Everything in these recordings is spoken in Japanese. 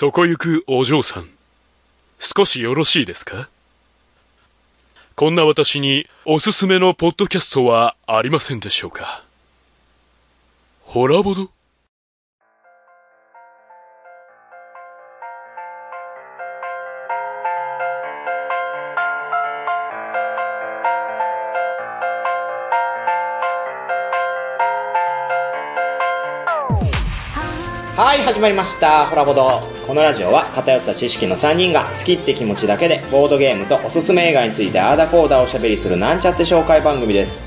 そこ行くお嬢さん。少しよろしいですか？こんな私におすすめのポッドキャストはありませんでしょうか？ホラボド？はい、始まりました。ホラボド。このラジオは偏った知識の3人が好きって気持ちだけでボードゲームとおすすめ映画についてあーだこーだおしゃべりするなんちゃって紹介番組です。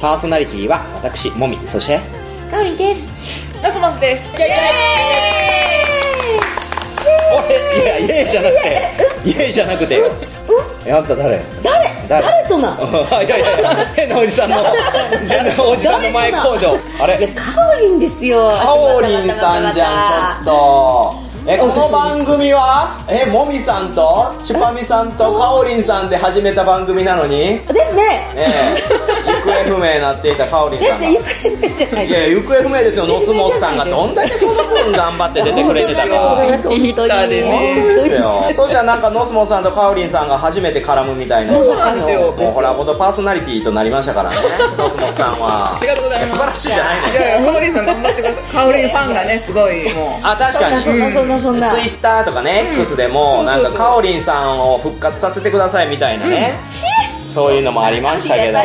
パーソナリティは私、もみ、そして、かおりです。ナスマスです。イェイイェイ俺、いや、イェイじゃなくて、イェイじゃなくて、え、あんた誰？誰？誰？誰とな？いやいやいや、変なおじさんの、変なおじさんの前工場。あれ？いや、かおりんですよ。かおりんさんじゃん、ちょっと。え、この番組は、え、もみさんと、ちぱみさんとかおりんさんで始めた番組なのに、ですね。え方不明になっていたかおりんさんが。いいや、行方不明ですよ、ノスモスさんがどんだけその分頑張って出てくれてたか。本当に。ヒッターで。そしたらなんかノスモスさんとかおりんさんが初めて絡むみたいな。そうなんですよもうほら、ほんとパーソナリティとなりましたからね、ノスモスさんはあ。りがとうございます。素晴らしいじゃないのいやいや、カオリンさん頑張ってください。カオリンファンがね、すごい、もあ、確かに。そんなそんなそんな。ツイッターとかね、X でも、なんか、かおりんさんを復活させてくださいみたいなね、そういうのもありましたけど、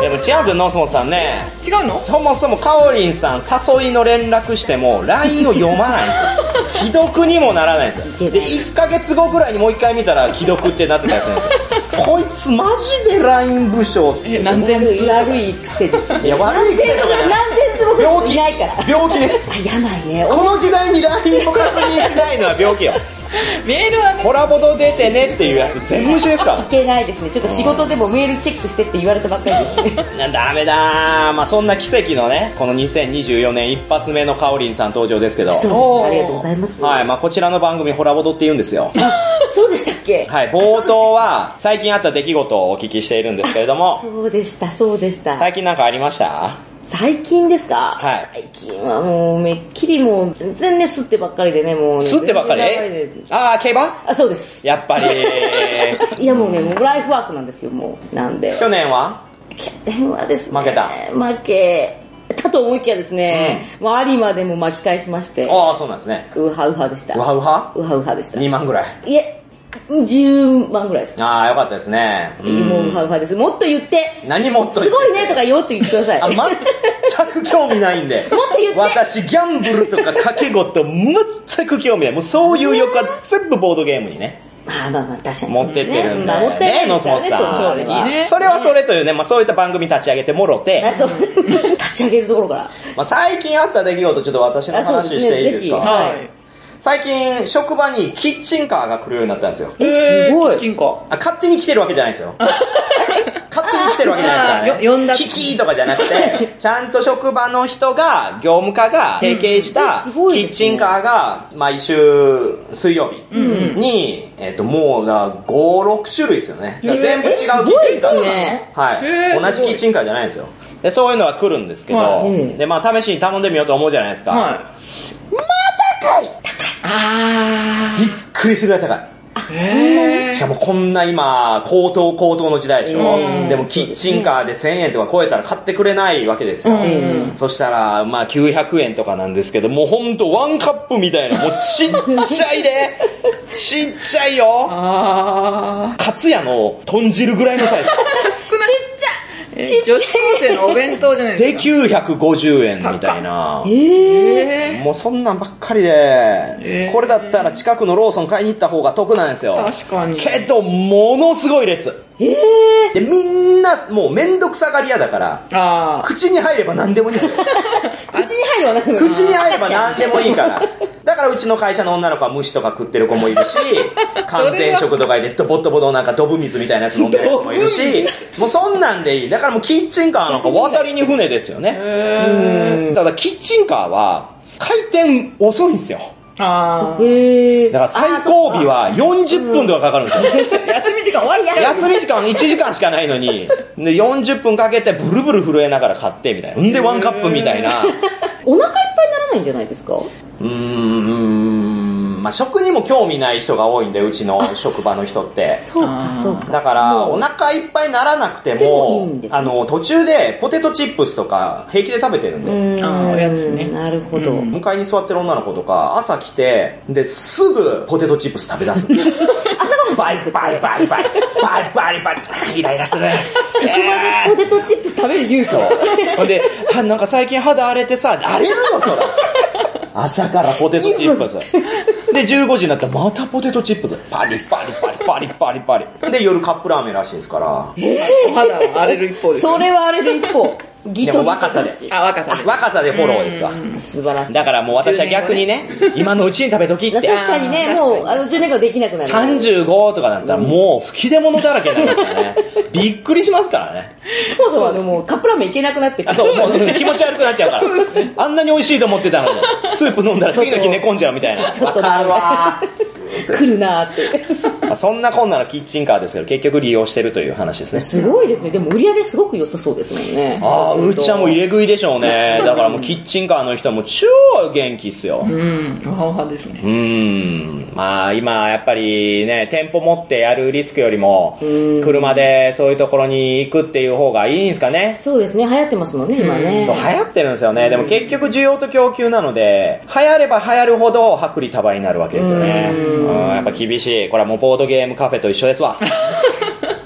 でも違うんですよ、ノースモスさんね。う。違うの？そもそもかおりんさん誘いの連絡しても LINE を読まないんですよ。既読にもならないんですよ。で1ヶ月後くらいにもう一回見たら既読ってなってたりするんですよ。こいつマジで LINE 部署って。え、何千悪い癖です。いや悪い癖とかじゃない。何千つ僕病気いないから。病気。です。あ、やばいね。この時代に LINE を確認しないのは病気よメールはね、ホラボド出てねっていうやつ全無視ですか？らいけないですね。ちょっと仕事でもメールチェックしてって言われたばっかりですね。なダメだーまあそんな奇跡のねこの2024年一発目のかおりんさん登場ですけどそうありがとうございます。はいまあこちらの番組ホラボドって言うんですよ そうでしたっけ？はい冒頭は最近あった出来事をお聞きしているんですけれども そうでした、そうでした。最近なんかありました？最近ですか？はい最近はもうめっきりもう全然ね、吸ってばっかりでね、もうね。吸ってばっかり？あー競馬？あ、そうです。やっぱり いやもうね、もうライフワークなんですよ、もう。なんで。去年は？去年はですね。負けた？負けたと思いきやですね、もう有馬でも巻き返しまして、ああそうなんですねウハウハでした。ウハウハ？ウハウハでした。2万ぐらいいえ、10万ぐらいです。ああよかったですねうんもうウハウハです。もっと言って、何もっとすごいねとか言おうって言ってください。あ、全く興味ないんで。もっと言って私、ギャンブルとか賭け事、全く興味ない。もうそういう欲は全部ボードゲームにね、まあまあまあ、確かに、持ってってるんで。まあ、持ってないね、ノスモスさん。そうですねそれはそれというね、まあそういった番組立ち上げてもろて、立ち上げるところから。まあ最近あった出来事、ちょっと私の話していいですか？はい。最近、職場にキッチンカーが来るようになったんですよ。えすごいキッチンカーあ、勝手に来てるわけじゃないですよ。勝手に来てるわけじゃないですからね。呼んだキキとかじゃなくて、ちゃんと職場の人が、業務課が提携したうんすごいキッチンカーが、毎週水曜日に、えっと、もうだ、5、6種類ですよね。全部違うキッチンカー。ねはい。同じキッチンカーじゃないんですよ。で、そういうのは来るんですけど、はいで、まあ試しに頼んでみようと思うじゃないですか。はい。また高いあびっくりするぐらい高い。ー。へしかもこんな今、高騰高騰の時代でしょ、うんでもキッチンカーで1000円とか超えたら買ってくれないわけですよ。うんそしたら、まあ900円とかなんですけど、もうほんとワンカップみたいな、もうちっちゃいで ちっちゃいよあカツヤの豚汁ぐらいのサイズ。ー。少ない。え女子高生のお弁当じゃないでですか。950円みたいな。えー、えもうそんなんばっかりで、ーこれだったら近くのローソン買いに行った方が得なんですよ。確かにけど、ものすごい列。えー、で、みんな、もうめんどくさがり屋だから、ー。あー。口に入れば何でもいい。口に入るわなく口に入れば何でもいいから。だからうちの会社の女の子は虫とか食ってる子もいるし、完全食とかでドボッドボのなんかドブ水みたいなやつ飲んでる子もいるし、もうそんなんでいい。だからもうキッチンカーなんか渡りに船ですよね。ただキッチンカーは回転遅いんですよ。あへー。だから最後尾は40分とかかかるんですよ。ー。休み時間終わっちゃう。休み時間1時間しかないのに、で40分かけてブルブル震えながら買ってみたいな。んでワンカップみたいな。お腹いっぱいにないんじゃないですか？うーん、まあ食にも興味ない人が多いんで、うちの職場の人って。そうか、そうか。だから、お腹いっぱいにならなくてでもいいもんです、ねあの、途中でポテトチップスとか平気で食べてるんで。うんあーおやつねなるほど。うん向かいに座ってる女の子とか、朝来て、で、すぐポテトチップス食べ出す。バリバリバリバリ、バリバリバリ、あイライラする。ポテトチップス食べる勇気ほんで、あなんか最近肌荒れてさ、荒れるのそれ。朝からポテトチップス。で、15時になったらまたポテトチップス。パリパリパリパリパリパリ。で、夜カップラーメンらしいですから。お肌は荒れる一方ですよそれはあれで一方。ギでトギトも若さであ、若さで。若さでフォローですわ。素晴らしい。だからもう私は逆にね、今のうちに食べときって。確かにね、もう、あの、10年間できなくなる。35とかだったらもう吹き出物だらけになりますからね。びっくりしますからね。そもそもあの、もうカップラーメンいけなくなってくあ、る。そう、もう気持ち悪くなっちゃうから。あんなに美味しいと思ってたのに、スープ飲んだら次の日寝込んじゃうみたいな。ちょっとわかるわ 来るなーって。まあそんなこんなのキッチンカーですけど、結局利用してるという話ですね。すごいですね。でも売り上げすごく良さそうですもんね。ああ、うっちゃんも入れれ食いでしょうね。だからもうキッチンカーの人も超元気っすよ。うん、おはですねう。ーん。まあ今やっぱりね、店舗持ってやるリスクよりも、車でそういうところに行くっていう方がいいんですかね。そうですね。流行ってますもんね、今ね。そう、流行ってるんですよね。でも結局需要と供給なので、流行れば流行るほど薄利多売になるわけですよね。うん、やっぱ厳しい。これはもうボードゲームカフェと一緒ですわ。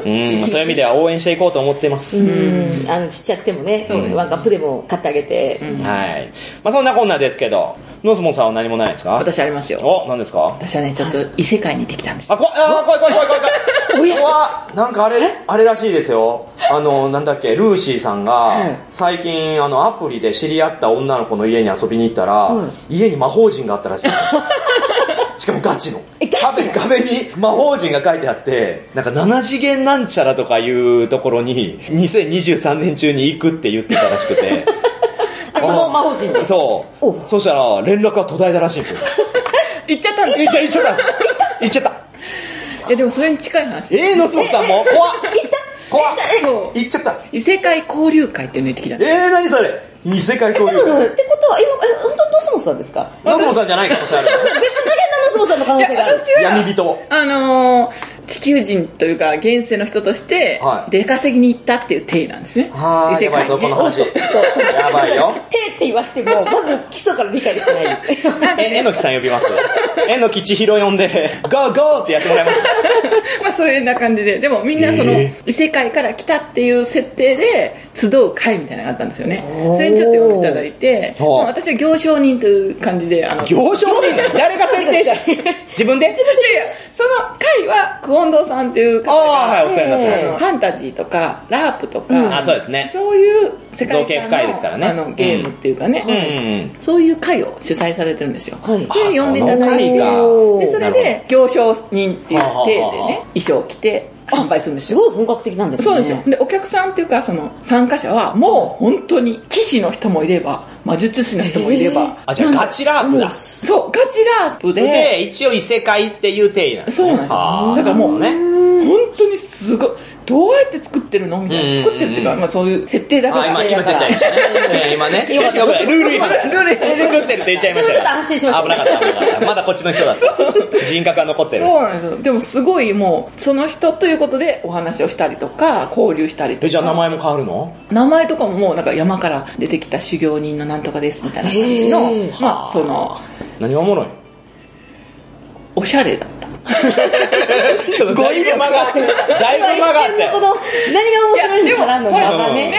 うん、そういう意味では応援していこうと思っています。うん。あの、ちっちゃくてもね、ワンカップでも買ってあげて。はい。まあそんなこんなですけど、ノースモンさんは何もないですか？私ありますよ。お、何ですか？私はね、ちょっと異世界に行ってきたんです。あ、怖い、あ、怖い怖い怖い怖い怖い。うわ、なんかあれ、あれらしいですよ。あの、なんだっけ、ルーシーさんが、最近、あの、アプリで知り合った女の子の家に遊びに行ったら、家に魔法陣があったらしい。しかもガチの。壁、壁に魔法陣が書いてあって、なんか7次元なんちゃらとかいうところに、2023年中に行くって言ってたらしくて。その魔法陣で。そうお。そしたら、連絡が途絶えたらしいんですよ。行っちゃったんです行っちゃ行っちゃった 行っちゃったいや、でも？それに近い話。えー、のつもさんも怖っ怖っそう。行っちゃった異世界交流会っていうのに行ってきたんです。えー、何それ？異世界交流会。ってことは、え、え本当にドスモスさんですか？ノスモさんじゃない可能性ある。別次元のドスモスさんの可能性がある。闇人。あのー、地球人というか、現世の人としては、い出稼ぎに行ったっていう体なんですね。はーい、異世やばいぞ、界にね。この話。やばいよ。手って言われても、まず基礎から理解できてないです。え、えのきさん呼びます？えのきちひろ呼んで、ゴーゴーってやってもらいます？まあ、それな感じで。でも、みんなそのえ、異世界から来たっていう設定で、集う会みたいなのがあったんですよね。それにちょっと読んでいただいて、まあ私は行商人という感じで、あの、行商人？誰が設定した？自分で？いやいや、その回は、クオンドーさんっていう方が、はいお世話になってます。ファンタジーとか、ラープとか、うん。あ、そうですね。そういう世界造形深いですからね。あの、ゲームっていうかね、うん。うんうん。そういう会を主催されてるんですよ。はいで、呼んでいただいて、で、それで、行商人っていうステーでね、衣装を着て、販売するんですよ。すごい本格的なんですね。そうですよ。で、お客さんっていうか、その、参加者は、もう本当に、騎士の人もいれば、魔術師の人もいれば、あ、じゃあガチラープだ。そう、ガチラープで、で、一応異世界っていう定義なんですね。そうなんですよはあだからもうね。本当にすごい、どうやって作ってるの？みたいな。作ってるっていうか、まあそういう設定だかあ、ら。今、今出ちゃいましたね。え ー今ね。よかったルール。ルール作ってるって言っちゃいましたちょっと安心しました危なかった、危なかった。まだこっちの人だ。人格が残ってる。そうなんですよ。でもすごいもう、その人ということでお話をしたりとか、交流したりとか。え、じゃあ名前も変わるの？名前とかももうなんか山から出てきた修行人のなんとかですみたいな感じのまあその、何がおもろい？おしゃれだった。いぶ間が、だいぶ間があって。この、何が面白いのかなのね。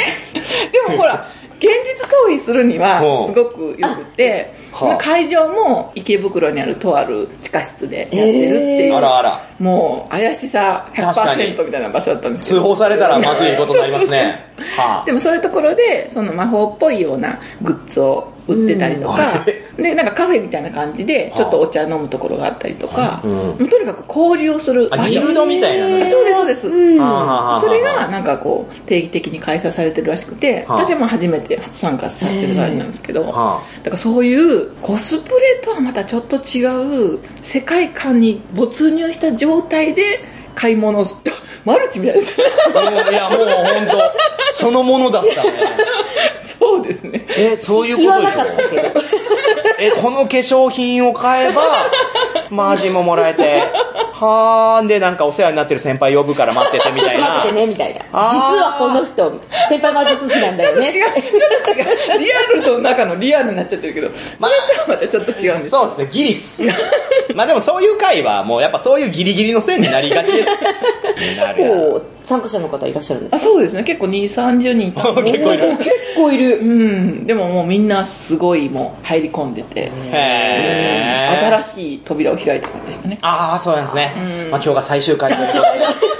でもほら、現実逃避するにはすごく良くて、はあ。会場も池袋にあるとある地下室でやってるっていう、あらあら。もう怪しさ確かに。100%みたいな場所だったんですけど。通報されたらまずいことになりますね。はでもそういうところで、その魔法っぽいようなグッズを売ってたりとか、で、なんかカフェみたいな感じで、ちょっとお茶飲むところがあったりとか、うんもうとにかく交流をするあ。ギルドみたいなのね。そうです、そうです。うん。はあはあはあそれがなんかこう定期的に開催されてるらしくて、はあ。私はもう初めて初参加させてる感じなんですけど、はだからそういうコスプレとはまたちょっと違う世界観に没入した状態で買い物 マルチみたいですいや、もう本当そのものだったね。そうですねえ、そういうことでしょ。え、この化粧品を買えば、マージンももらえて、はーんでなんかお世話になってる先輩呼ぶから待っててみたいな待って。ね、みたいな。実はこの人、先輩魔術師なんだよね。違う、ちょっと違う。リアルの中のリアルになっちゃってるけど、それとはまたちょっと違うんです。そうですね、ギリっす。まあでもそういう回はもうやっぱそういうギリギリの線になりがちです。結構参加者の方いらっしゃるんですあ、そうですね。結構2、30人いた。結構いる。結構いる。うん。でももうみんなすごいもう入り込んでて、へー。新しい扉を開いた感じでしたね。ああ、そうなんですね。まあ今日が最終回ということで。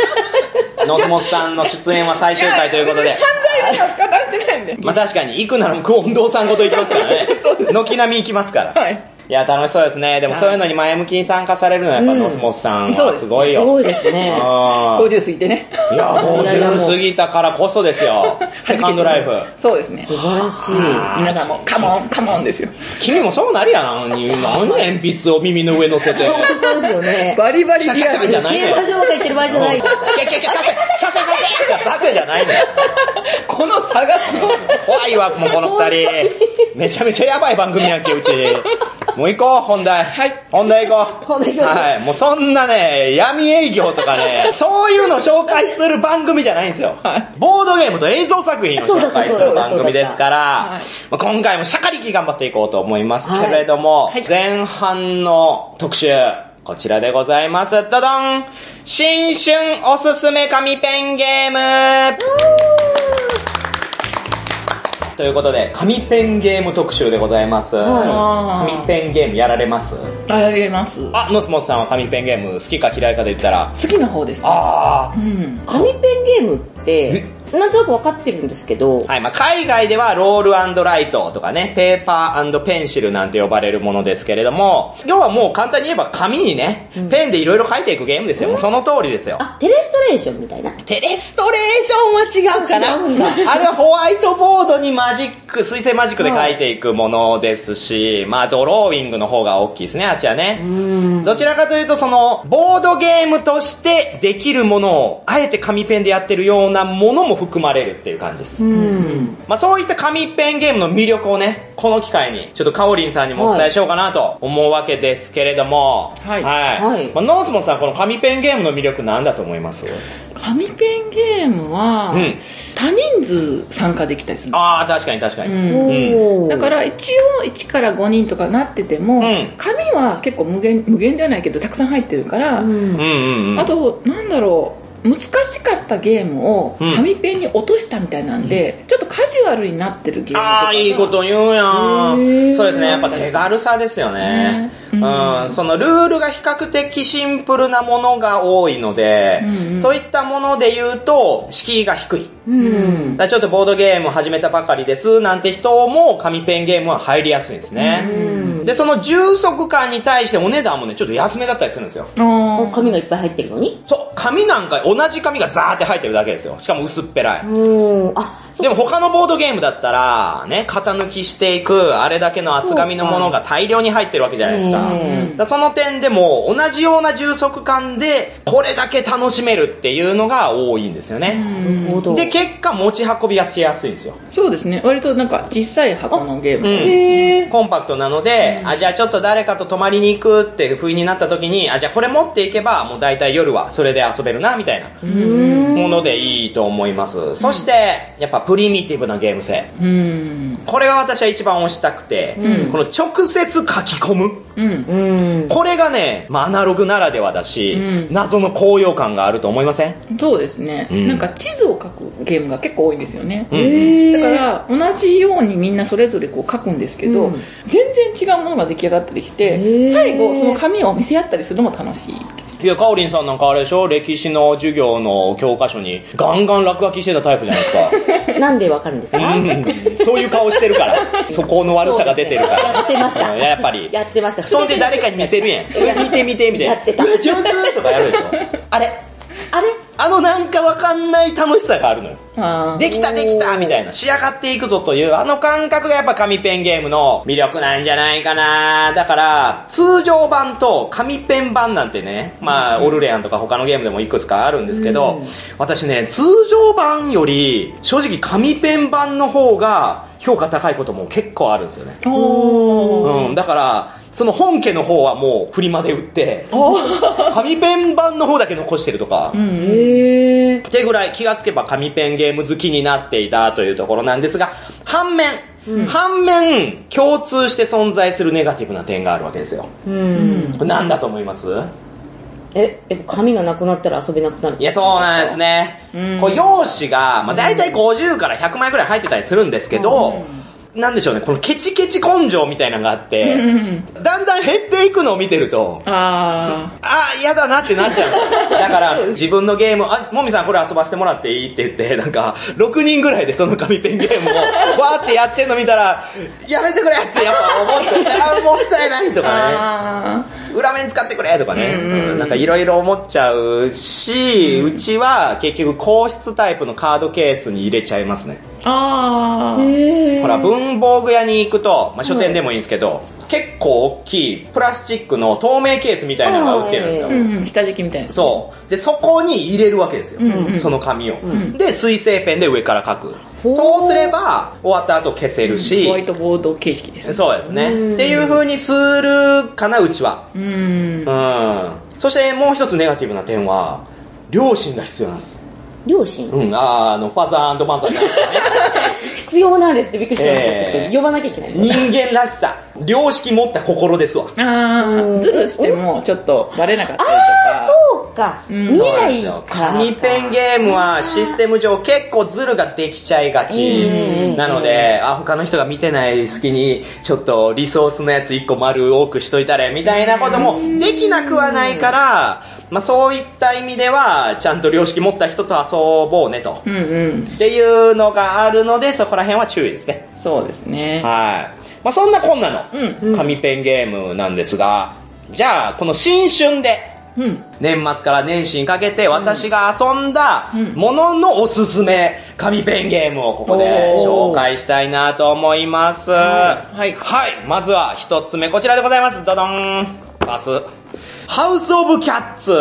ノスモスさんの出演は最終回ということで。犯罪には語してないんで。まあ確かに、行くなら久遠堂さんごと行きますからね。軒並み行きますから。はい。いや、楽しそうですね。でもそういうのに前向きに参加されるのはやっぱノスモスさんはそうですすごいよ。すごいですね。あー50過ぎてね。いや、50過ぎたからこそですよ。セカンドライフ。そうですね。素晴らしい。皆さんも、カモン、カモンですよ。君もそうなるやん。何 鉛筆を耳の上乗せて。本当ですよね。バリバリリアシャシャシャじゃル。ない競馬場が言ってる場合じゃない。キャキャキャ、させ、させ、させ、させじゃないのよ。この差がすごい。怖いわ、もうこの二人。めちゃめちゃやばい番組やんけ、うち。もう行こう、本題。はい本題行こう。本題行こうはい。もうそんなね、闇営業とかね、そういうの紹介する番組じゃないんですよ。ボードゲームと映像作品を紹介する番組ですから、まあ今回もシャカリキ頑張っていこうと思いますけれども、前半の特集、こちらでございます。ドドン新春おすすめ紙ペンゲームということで、紙ペンゲーム特集でございます。は紙ペンゲームやられます？あ、やります。あ、ノスモスさんは紙ペンゲーム好きか嫌いかで言ったら、好きな方です。あうん。紙ペンゲームって、なんとなく分かってるんですけど、はい、まあ海外ではロールライトとかね、ペーパーペンシルなんて呼ばれるものですけれども、要はもう簡単に言えば紙にね、ペンでいろいろ書いていくゲームですよ。もうその通りですよ。あ、テレストレーションみたいな。テレストレーションは違うかな？あれはホワイトボードにマジック、水性マジックで書いていくものですし、まあドローイングの方が大きいですね、あっちはね。どちらかというとその、ボードゲームとしてできるものを、あえて紙ペンでやってるようなものも含まれるっていう感じです。まあそういった紙ペンゲームの魅力をね、この機会に、ちょっとカオリンさんにもお伝えしようかなと思うわけですけれども、はい。はい。はい。まあ、ノースモンさん、この紙ペンゲームの魅力なんだと思います？紙ペンゲームは、うん。多人数参加できたりするんですああ、確かに確かに。うん。だから一応1から5人とかなってても、うん。紙は結構無限無限ではないけどたくさん入ってるから、うんうんうんうん。あとなんだろう難しかったゲームをうん紙ペンに落としたみたいなんで、ちょっとカジュアルになってるゲームとかああ、いいこと言うやへん。ーそうですね。やっぱ手軽さですよね。うん、そのルールが比較的シンプルなものが多いので、うんうんそういったもので言うと、敷居が低い。うん。だからちょっとボードゲーム始めたばかりですなんて人も紙ペンゲームは入りやすいんですね。で、その充足感に対してお値段もね、ちょっと安めだったりするんですよ。あ紙がいっぱい入ってるのに？そう、紙なんか同じ紙がザーって入ってるだけですよ。しかも薄っぺらい。うん。あ、そでも他のボードゲームだったら、ね、型抜きしていく、あれだけの厚紙のものが大量に入ってるわけじゃないですか。うん。その点でも、同じような充足感で、これだけ楽しめるっていうのが多いんですよね。で、結果持ち運びやしやすいんですよ。そうですね。割となんか小さい箱のゲームですね、へーコンパクトなので、あ、じゃあちょっと誰かと泊まりに行くって不意になった時に、あ、じゃあこれ持っていけば、もう大体夜はそれで遊べるな、みたいなものでいいと思います。そして、やっぱプリミティブなゲーム性。うん。これが私は一番推したくて、この直接書き込む。うんうん。これがね、まあアナログならではだし、うん。謎の高揚感があると思いません？そうですね、うん。なんか地図を書くゲームが結構多いんですよね、だから同じようにみんなそれぞれこう書くんですけど、うん。全然違うものが出来上がったりしてー。最後その紙を見せ合ったりするのも楽しいみたいいや、かおりんさんなんかあれでしょ？歴史の授業の教科書にガンガン落書きしてたタイプじゃないですか。なんでわかるんですか？うんそういう顔してるから。そこの悪さが出てるから。やってました。うんやっぱり。やってました。そんで誰かに見せるやん。や見て見てみたいな。やってた 上手とかやるでしょ。あれあれ？あのなんかわかんない楽しさがあるのよ。なできたできたみたいな、仕上がっていくぞという、あの感覚がやっぱ紙ペンゲームの魅力なんじゃないかな。だから、通常版と紙ペン版なんてね、まあ、オルレアンとか他のゲームでもいくつかあるんですけど、私ね、通常版より、正直紙ペン版の方が評価高いことも結構あるんですよね。うん、だから、その本家の方はもうフリマで売って、紙ペン版の方だけ残してるとか、へえ。ってぐらい気がつけば紙ペンゲーム好きになっていたというところなんですが、反面、反面、共通して存在するネガティブな点があるわけですよ。うん。なんだと思います？え、え、紙がなくなったら遊べなくなるいや、そうなんですね。こう、用紙が、まあ、大体50から100枚ぐらい入ってたりするんですけど、なんでしょうね、このケチケチ根性みたいなのがあって、だんだん減っていくのを見てると、ああー、嫌だなってなっちゃう。だから、自分のゲーム、あ、もみさんこれ遊ばせてもらっていいって言って、なんか、6人ぐらいでその紙ペンゲームを、わーってやってんの見たら、やめてくれってやっぱ思っちゃう。もったいないとあ。かね。あ裏面使ってくれとかね、うんなんかいろいろ思っちゃうし、うちは結局硬質タイプのカードケースに入れちゃいますね。あ。あ。ほら、文房具屋に行くと、まあ、書店でもいいんですけど、結構大きいプラスチックの透明ケースみたいなのが売ってるんですよ。はいうんうん、下敷きみたいな。そう。で、そこに入れるわけですよ。その紙を、で、水性ペンで上から書く。そうすれば、終わった後消せるし、ホワイトボード形式ですね。そうですね。っていう風にするかな、うちは。うん。うん。そしてもう一つネガティブな点は、両親が必要なんです。両親うん、あーあの、ファザーマザーじゃなくてね。必要なんですってびっくりしました。えー呼ばなきゃいけない。人間らしさ、良識持った心ですわ。ああ、ズルしてもちょっとバレなかったりとか。そうか。見えないから紙ペンゲームはシステム上結構ズルができちゃいがちなので、あ、他の人が見てない隙にちょっとリソースのやつ1個丸多くしといたれみたいなこともできなくはないから、まあそういった意味ではちゃんと良識持った人と遊ぼうねと。うんうん。っていうのがあるので、そこら辺は注意ですね。そうですね。はい。まあそんなこんなの、う紙ペンゲームなんですが、じゃあ、この新春で、うん。年末から年始にかけて私が遊んだもののおすすめ紙ペンゲームをここで紹介したいなと思います。はいはい。まずは一つ目こちらでございます。ドドン。パス。ハウスオブキャッツ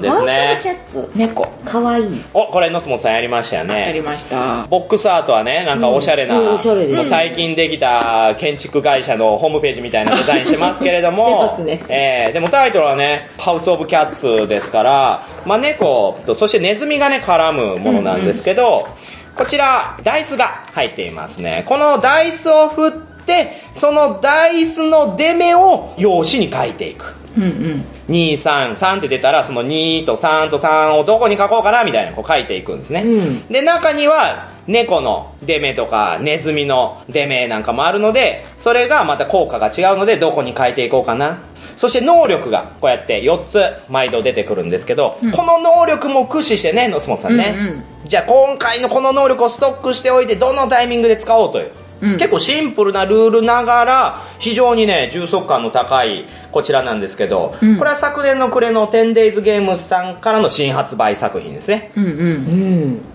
ですハウスオブキね。ャッツ。猫。かわいい。お、これノスモさんやりましたよやりね。ました。ボックスアートはね、なんかおしゃれな、うんう最近できた建築会社のホームページみたいなデザインしてますけれども、してますねえー、でもタイトルはね、ハウスオブキャッツですから、まあ猫と、そしてネズミがね、絡むものなんですけど、こちら、ダイスが入っていますね。このダイスを振って、そのダイスの出目を用紙に書いていく。うんうん。2、3、3って出たら、その2と3と3をどこに書こうかなみたいなこう書いていくんですね。うんで、中には、猫の出目とか、ネズミの出目なんかもあるので、それがまた効果が違うので、どこに書いていこうかな。そして能力がこうやって4つ毎度出てくるんですけど、この能力も駆使してね、ノスモさんね。うんうんじゃあ今回のこの能力をストックしておいて、どのタイミングで使おうという。うん結構シンプルなルールながら、非常にね、充足感の高いこちらなんですけど、うんこれは昨年の暮れの 10days ゲームズさんからの新発売作品ですね。うんうん。う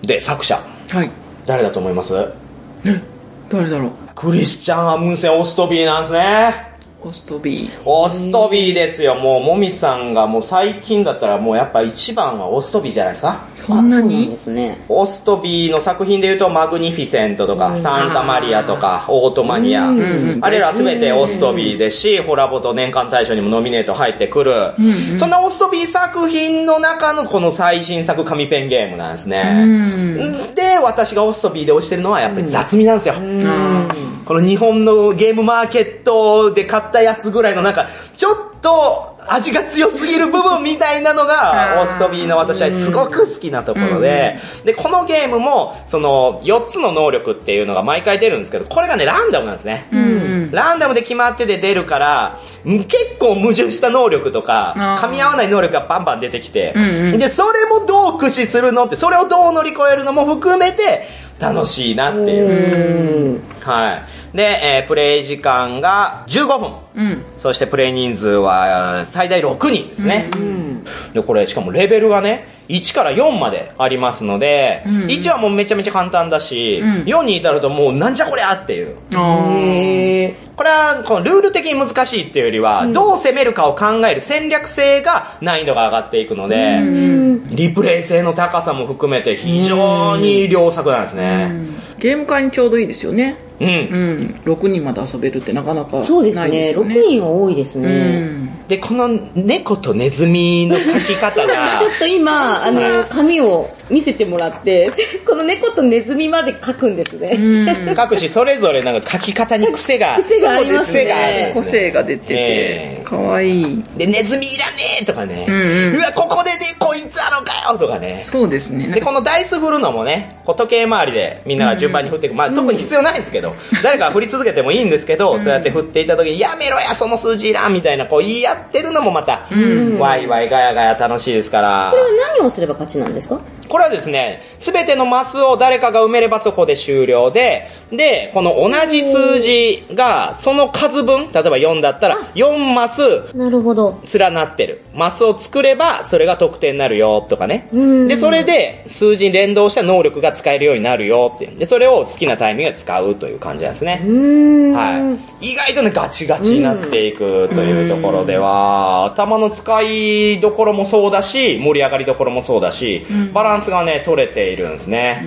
ん。で、作者、はい。誰だと思います？え、誰だろう？クリスチャン・アムンセン・オストビーなんですね。オストビー。オストビーですよ。もう、もみさんがもう最近だったらもうやっぱ一番はオストビーじゃないですか？そんなに？ですね。オストビーの作品で言うと、マグニフィセントとか、サンタマリアとか、オートマニア。んあれらすべてオストビーですし、ホラボト年間大賞にもノミネート入ってくる。んそんなオストビー作品の中のこの最新作紙ペンゲームなんですうね。ん。で、私がオストビーで推してるのはやっぱり雑味なんですよ。あこの日本のゲームマーケットで買ったやつぐらいのなんか、ちょっと味が強すぎる部分みたいなのが、オーストビーの私はすごく好きなところで、で、このゲームも、その、4つの能力っていうのが毎回出るんですけど、これがね、ランダムなんですね。ランダムで決まってて出るから、ん結構矛盾した能力とか噛み合わない能力がバンバン出てきて、で、それもどう駆使するのって、それをどう乗り越えるのも含めて、楽しいなっていう。うん。はい。で、えープレイ時間が15分。うん。そしてプレイ人数は最大6人ですね。で、これしかもレベルがね、1から4までありますので、うんうん1はもうめちゃめちゃ簡単だし、うん4に至るともうなんじゃこりゃっていう。これはこのルール的に難しいっていうよりは、どう攻めるかを考える戦略性が難易度が上がっていくので、リプレイ性の高さも含めて非常に良作なんですね。ゲーム会にちょうどいいですよね。うん。うん、6人まで遊べるってなかなかそうですね。ないですよね。6人は多いですうね。ん。で、この猫とネズミの描き方が ちょ、っと今、あの、紙を見せてもらって、この猫とネズミまで描くんですね。うん各種それぞれなんか描き方に癖が、癖がありますね癖があるんです個ね性が出てええて、かわいい。で、ネズミいらねえとかね。んうんわ、ここででこいつなのかよとかね。そうですね。で、このダイス振るのもね、こう時計回りでみんなが順番に振っていく。まあ、特に必要ないんですけど、誰かが振り続けてもいいんですけど、そうやって振っていた時に、やめろや、その数字いらんみたいな、こう言い合ってるのもまた、ワイワイガヤガヤ楽しいですからこれ。は何をすれば勝ちなんですか？これはですね、すべてのマスを誰かが埋めればそこで終了で、で、この同じ数字が、その数分、例えば4だったら、4マスなるほど。連なってる。マスを作れば、それが得点になるよ、とかね。うんで、それで、数字に連動した能力が使えるようになるよ、っていう。で、それを好きなタイミングで使うという感じなんですね。はい。意外とね、ガチガチになっていくというところでは、頭の使いどころもそうだし、盛り上がりどころもそうだし、バランスがね、取れているんですね。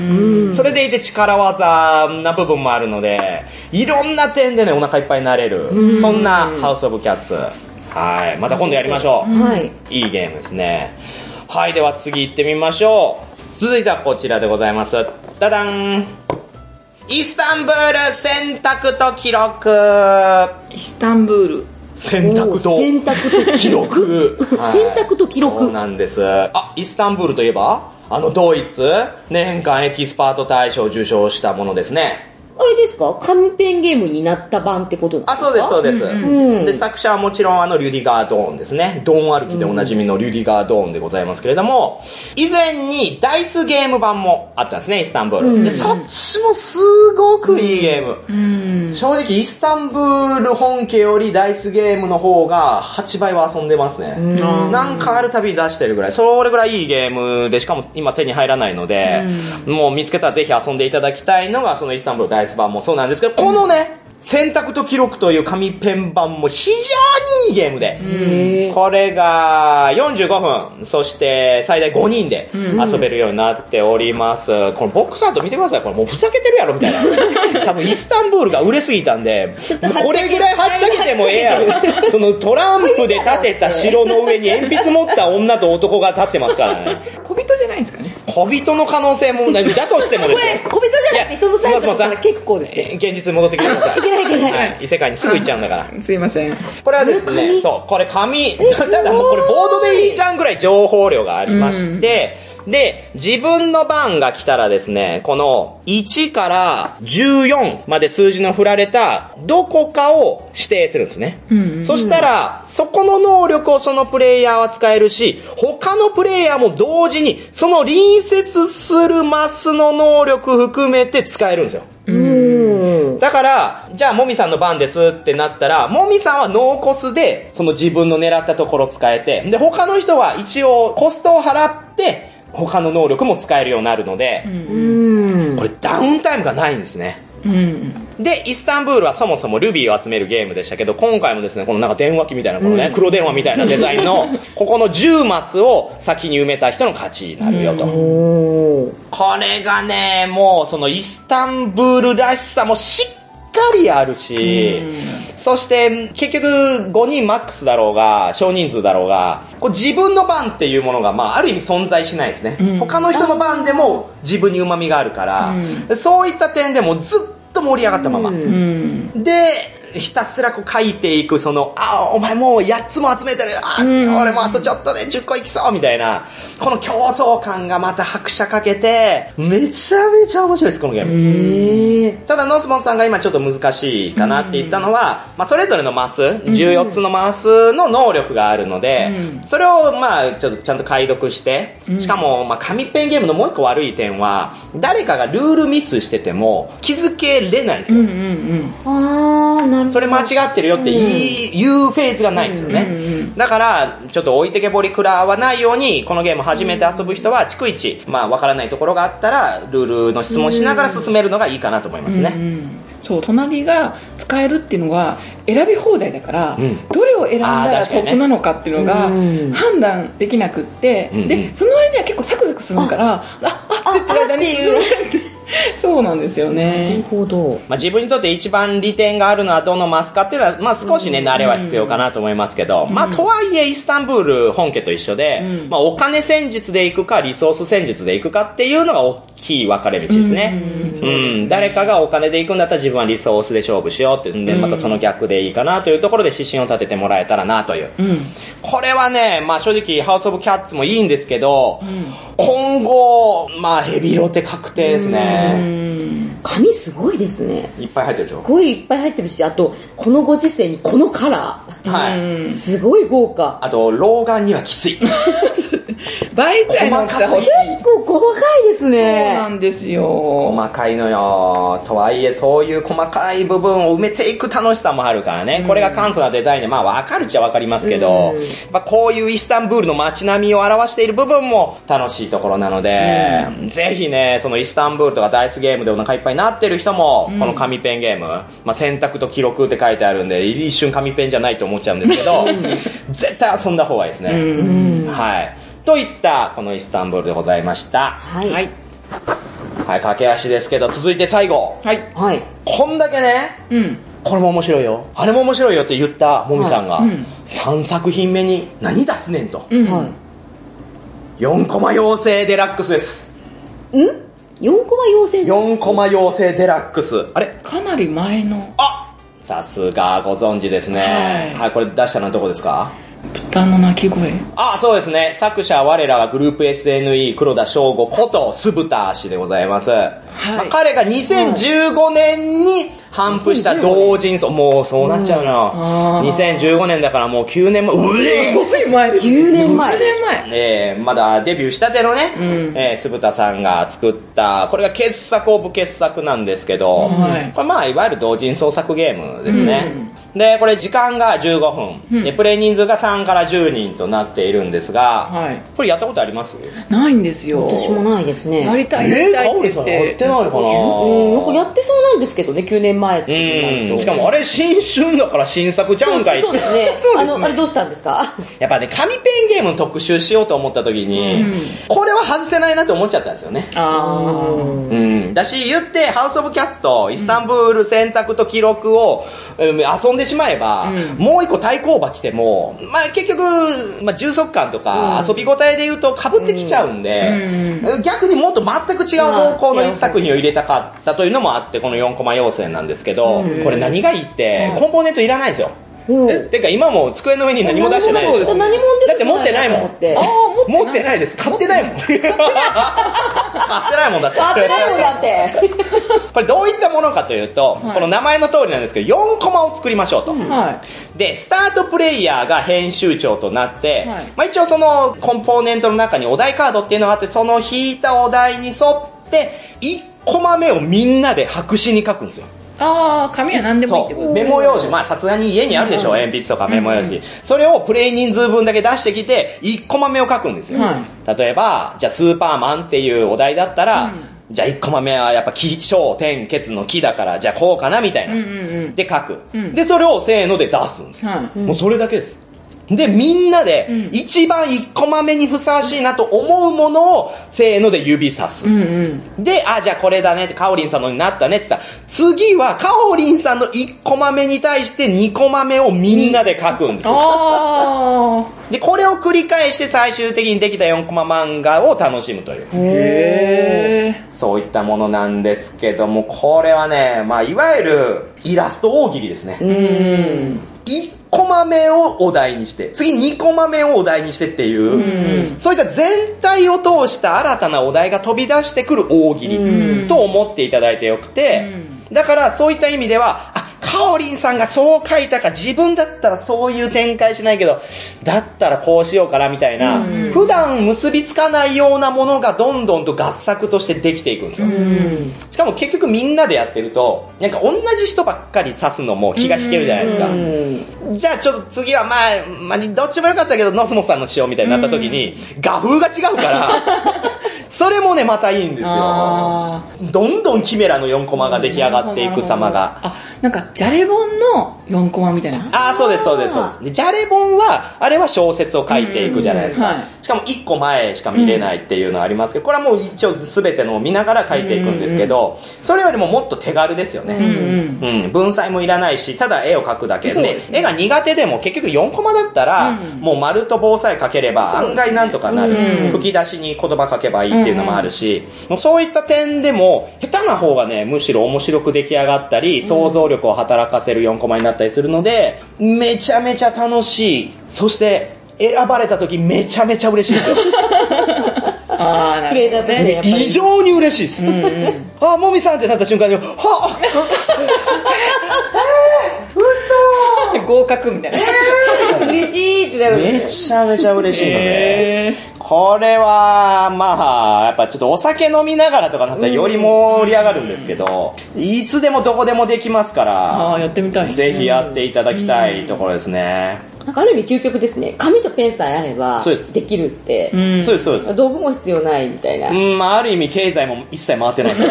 それでいて力技な部分もあるので、いろんな点でね、お腹いっぱいになれる。そんなハウスオブキャッツ。はい。また今度やりましょう。はい。いいゲームですね。はい、では次行ってみましょう。続いてはこちらでございます。ダダンイスタンブール選択と記録イスタンブール。選択と選択と記録 選択と記録そうなんです。あ、イスタンブールといえば？あのドイツ年間エキスパート大賞を受賞したものですね。あれですか？紙ペンゲームになった版ってことなんですあ、かそうです、そうです。んで、作者はもちろんあの、リュディガー・ドーンですね。ドーン歩きでおなじみのリュディガー・ドーンでございますけれども、以前にダイスゲーム版もあったんですね、イスタンブール。で、そっちもすごくいいゲーム。正直、イスタンブール本家よりダイスゲームの方が8倍は遊んでますね。なんかあるたびに出してるぐらい。それぐらいいいゲームで、しかも今手に入らないので、もう見つけたらぜひ遊んでいただきたいのが、そのイスタンブールダイス版もそうなんですけど、このね、選択と記録という紙ペン版も非常にいいゲームで、これが45分、そして最大5人で遊べるようになっております。このボックスアート見てください。これもうふざけてるやろみたいな。多分イスタンブールが売れすぎたんで、これぐらいはっちゃけてもええやろ。そのトランプで建てた城の上に鉛筆持った女と男が立ってますからね。小人じゃないんですかね？小人の可能性もない。だとしてもですよ これ、。小人じゃなくて人のサイズだったら結構です現実に戻ってきてください。いけないいけないはい。異世界にすぐ行っちゃうんだから。すいません。これはですね、そう、これ紙、ただもうこれボードでいいじゃんぐらい情報量がありまして、で、自分の番が来たらですね、この1から14まで数字の振られたどこかを指定するんですね。そしたら、そこの能力をそのプレイヤーは使えるし、他のプレイヤーも同時に、その隣接するマスの能力含めて使えるんですよ。うん。だから、じゃあ、もみさんの番ですってなったら、もみさんはノーコスで、その自分の狙ったところ使えて、で、他の人は一応コストを払って、他の能力も使えるようになるので、うん。これダウンタイムがないんですね。うん。で、イスタンブールはそもそもルビーを集めるゲームでしたけど、今回もですね、このなんか電話機みたいな、このね、黒電話みたいなデザインの、ここの10マスを先に埋めた人の勝ちになるよと。おーこれがね、もうそのイスタンブールらしさもしっかりあるし、そして結局5人マックスだろうが、少人数だろうが、こう自分の番っていうものがまあある意味存在しないですね。他の人の番でも自分に旨味があるから、そういった点でもずっと盛り上がったまま。うん。で、ひたすらこう書いていく、その、あ、お前もう8つも集めてる。あ、俺もあとちょっとで10個いきそうみたいな、この競争感がまた拍車かけて、めちゃめちゃ面白いです、このゲーム。ただ、ノースボンさんが今ちょっと難しいかなって言ったのは、まあ、それぞれのマス、14つのマスの能力があるので、それを、まあ、ちょっとちゃんと解読して、しかも、まあ、紙ペンゲームのもう一個悪い点は、誰かがルールミスしてても気づけれないんですよ。うんうん。あー、なるほど。それ間違ってるよって言うフェーズがないんですよね。だから、ちょっと置いてけぼり食らわないように、このゲーム初めて遊ぶ人は、逐一、まあ、わからないところがあったら、ルールの質問しながら進めるのがいいかなと思いますね。うん。そう、隣が使えるっていうのが選び放題だから、うん。どれを選んだら得なのかっていうのがうん判断できなくって、うんうん。で、その割には結構サクサクするから、あ、あ、って言ってる間に、そうなんですよなるね。ほど。まあ、自分にとって一番利点があるのはどのマスかっていうのは、まあ、少しね、慣れは必要かなと思いますけど、まあ、とはいえ、イスタンブール本家と一緒で、うんまあ、お金戦術で行くか、リソース戦術で行くかっていうのが大きい分かれ道ですね。うん、誰かがお金で行くんだったら自分はリソースで勝負しようっていうんで、またその逆でいいかなというところで指針を立ててもらえたらなという。うん。これはね、まあ正直、ハウス・オブ・キャッツもいいんですけど、今後、まあヘビロテ確定ですね。紙すごいですね。いっぱい入ってるでしょ？すごいいっぱい入ってるし、あと、このご時世にこのカラー。はい。すごい豪華。あと、老眼にはきつい。倍ぐらいの大きさ欲しい。結構細かいですそうね。なんですよ。細かいのよ。とはいえ、そういう細かい部分を埋めていく楽しさもあるからね。これが簡素なデザインで、まあわかるっちゃわかりますけど、うんまあこういうイスタンブールの街並みを表している部分も楽しいところなので、ぜひね、そのイスタンブールとかダイスゲームでお腹いっぱいになってる人も、この紙ペンゲーム、まあ選択と記録って書いてあるんで、一瞬紙ペンじゃないと思っちゃうんですけど、絶対遊んだ方がいいですね。はい。といった、このイスタンブールでございました。はい。はい。はい、駆け足ですけど、続いて最後。はい。はい。こんだけね、うん。これも面白いよ。あれも面白いよって言ったもみさんが、うん3作品目に何出すねんと。うん。はい。4コマ妖精デラックスです。ん ?4 コマ妖精4コマ妖精デラックス。あれ？かなり前のあさすがご存知ですね。は、はいいこれ出したのはどこですか？豚の鳴き声。あ、そうですね。作者は我らがグループ SNE 黒田翔吾こと酢豚氏でございます。まあ彼が2015年に頒布した同人層、もうそうなっちゃうな。あー2015年だからもう9年前、うえすごい前です。9年前9年前。えー、まだデビューしたてのね、うんえー、酢豚さんが作った、これが傑作オブ傑作なんですけど、はいこれまあ、いわゆる同人創作ゲームですね。で、これ時間が15分、うんで、プレイ人数が3から10人となっているんですが、はい。これやったことあります？ないんですよ。私もないですね。やりたい、やりたいって言って。やってないかな？うん、なんかやってそうなんですけどね、9年前って。うん。しかもあれ新春だから新作じゃんかいそうですね。そうですねあの、あれどうしたんですか？やっぱね、紙ペンゲームの特集しようと思った時に、これは外せないなと思っちゃったんですよね。あうん。だし、言って、ハウス・オブ・キャッツとイスタンブール選択と記録を、うん遊んでしまえば、うん。もう一個対抗馬来ても、まあ結局、まあ充足感とか、遊び応えで言うと被ってきちゃうんで、逆にもっと全く違う方向の一作品を入れたかったというのもあって、この4コマ妖精なんですけど、これ何がいいって、コンポーネントいらないんですよ。てか今も机の上に何も出してないでしょ。何もだって持ってないもん。持ってないです。買ってないもん。買ってないもんだって。買ってないもんだって。これどういったものかというと、はいこの名前の通りなんですけど、4コマを作りましょうと。はで、スタートプレイヤーが編集長となって、はいまあ一応そのコンポーネントの中にお題カードっていうのがあって、その引いたお題に沿って、1コマ目をみんなで白紙に書くんですよ。い。ああ、紙は何でもいいって。ことですね。メモ用紙。まあ、さすがに家にあるでしょ、鉛筆とかメモ用紙。それをプレイ人数分だけ出してきて、1コマ目を書くんですよ。は例えば、じゃあ、スーパーマンっていうお題だったら、じゃあ1コマ目はやっぱ気象点結の木だから、じゃあこうかなみたいな。で書く、うんで、それをせーので出すんです。はい。もうそれだけです。で、みんなで、一番1コマ目にふさわしいなと思うものを、せーので指さす。うんうん。で、あ、じゃあこれだねって、カオリンさんのになったねって言ったら、次はカオリンさんの1コマ目に対して2コマ目をみんなで書くんですよ。あ で、これを繰り返して最終的にできた4コマ漫画を楽しむという。あ。へえ。そういったものなんですけども、これはね、まあ、いわゆるイラスト大喜利ですね。うん。1コマ目をお題にして、次2コマ目をお題にしてっていう、そういった全体を通した新たなお題が飛び出してくる大喜利と思っていただいてよくて、だからそういった意味では、あ、カオリンさんがそう書いたか、自分だったらそういう展開しないけど、だったらこうしようかなみたいな、普段結びつかないようなものがどんどんと合作としてできていくんですよ。しかも結局みんなでやってると、なんか同じ人ばっかり指すのも気が引けるじゃないですか。じゃあちょっと次はまあ、まあ、どっちもよかったけど、ノスモスさんのしようみたいになった時に、画風が違うから、それもね、またいいんですよ。あどんどんキメラの4コマが出来上がっていく様が。あ、なんか、じゃれ本の4コマみたいな？ああ、そうです、そうです、そうです。で、ジャレボンは、あれは小説を書いていくじゃないですか。しかも1個前しか見れないっていうのはありますけど、これはもう一応全てのを見ながら書いていくんですけど、それよりももっと手軽ですよね。うんうん。うん、文才もいらないし、ただ絵を描くだけで、絵が苦手でも結局4コマだったら、うんもう丸と棒さえ描ければ案外なんとかなる、うん吹き出しに言葉書けばいいっていうのもあるし、もうそういった点でも、下手な方がね、むしろ面白く出来上がったり、想像力を働かせる4コマになったりするので、めちゃめちゃ楽しい。そして、選ばれた時めちゃめちゃ嬉しいですよ。ああ、なるほどね。異常に嬉しいです。うんうん。あ、もみさんってなった瞬間に、はっ 合格みたいな。嬉しいってなるんめ。ちゃめちゃ嬉しいので、へこれは、まあ、やっぱちょっとお酒飲みながらとかなったらより盛り上がるんですけど、いつでもどこでもできますかああ、ら、やってみたい。ぜひやっていただきたいところですね。なんかある意味究極ですね。紙とペンさえあれば、できるって。うん。そうです、そうです。道具も必要ないみたいな。うん、まあある意味経済も一切回ってないですよ。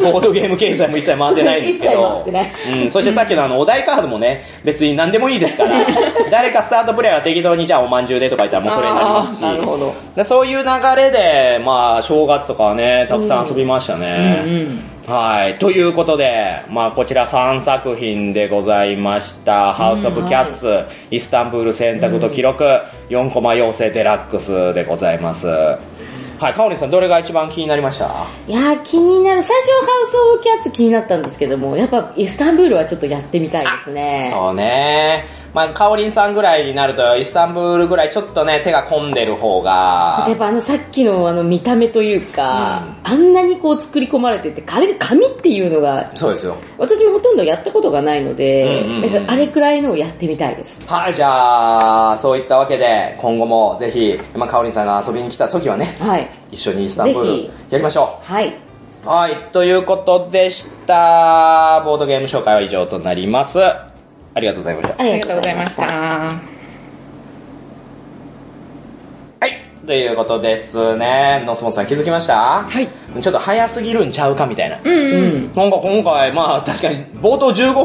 ボードゲーム経済も一切回ってないんですけ一切回どってない。うん、そしてさっきのあのお題カードもね、別に何でもいいですから、誰かスタートプレイヤーが適当にじゃあおまんじゅうでとか言ったらもうそれになりますし。なるほど。でそういう流れで、まあ、正月とかはね、たくさん遊びましたうんね。うん。はい。ということで、まあ、こちら3作品でございました。ハウス・オブ・キャッツ、イスタンブール選択と記録、4コマ妖精デラックスでございます。はい、かおりんさん、どれが一番気になりました？いやー気になる。最初はハウス・オブ・キャッツ気になったんですけども、やっぱイスタンブールはちょっとやってみたいですね。そうね。まあ、かおりんさんぐらいになると、イスタンブールぐらいちょっとね、手が込んでる方がやっ、ぱあのさっきのあの見た目というか、あんなにこう作り込まれてて、あれ紙っていうのが、そうですよ。私もほとんどやったことがないので、うんうんうんなんかあれくらいのをやってみたいです。はい、じゃあ、そういったわけで、今後もぜひ、まあ、かおりんさんが遊びに来た時はね、はい。一緒にイスタンブールやりましょはい。う。はい、ということでした。ボードゲーム紹介は以上となります。ありがとうございました。ありがとうございま。したた。はい、ということですね。ノスモさん気づきました？はい。ちょっと早すぎるんちゃうかみたいな。うんうん。なんか今回、まあ確かに冒頭15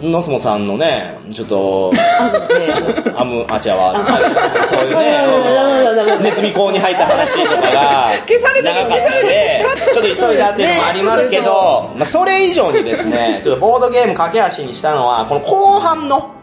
分、ノスモさんのね、ちょっと、アムアチャは、そういうね、ネズミ講に入った話とかが長かったので、ちょっと急いだっていうのもありますけど、まあそれ以上にですね、ちょっとボードゲーム駆け足にしたのは、この後半の。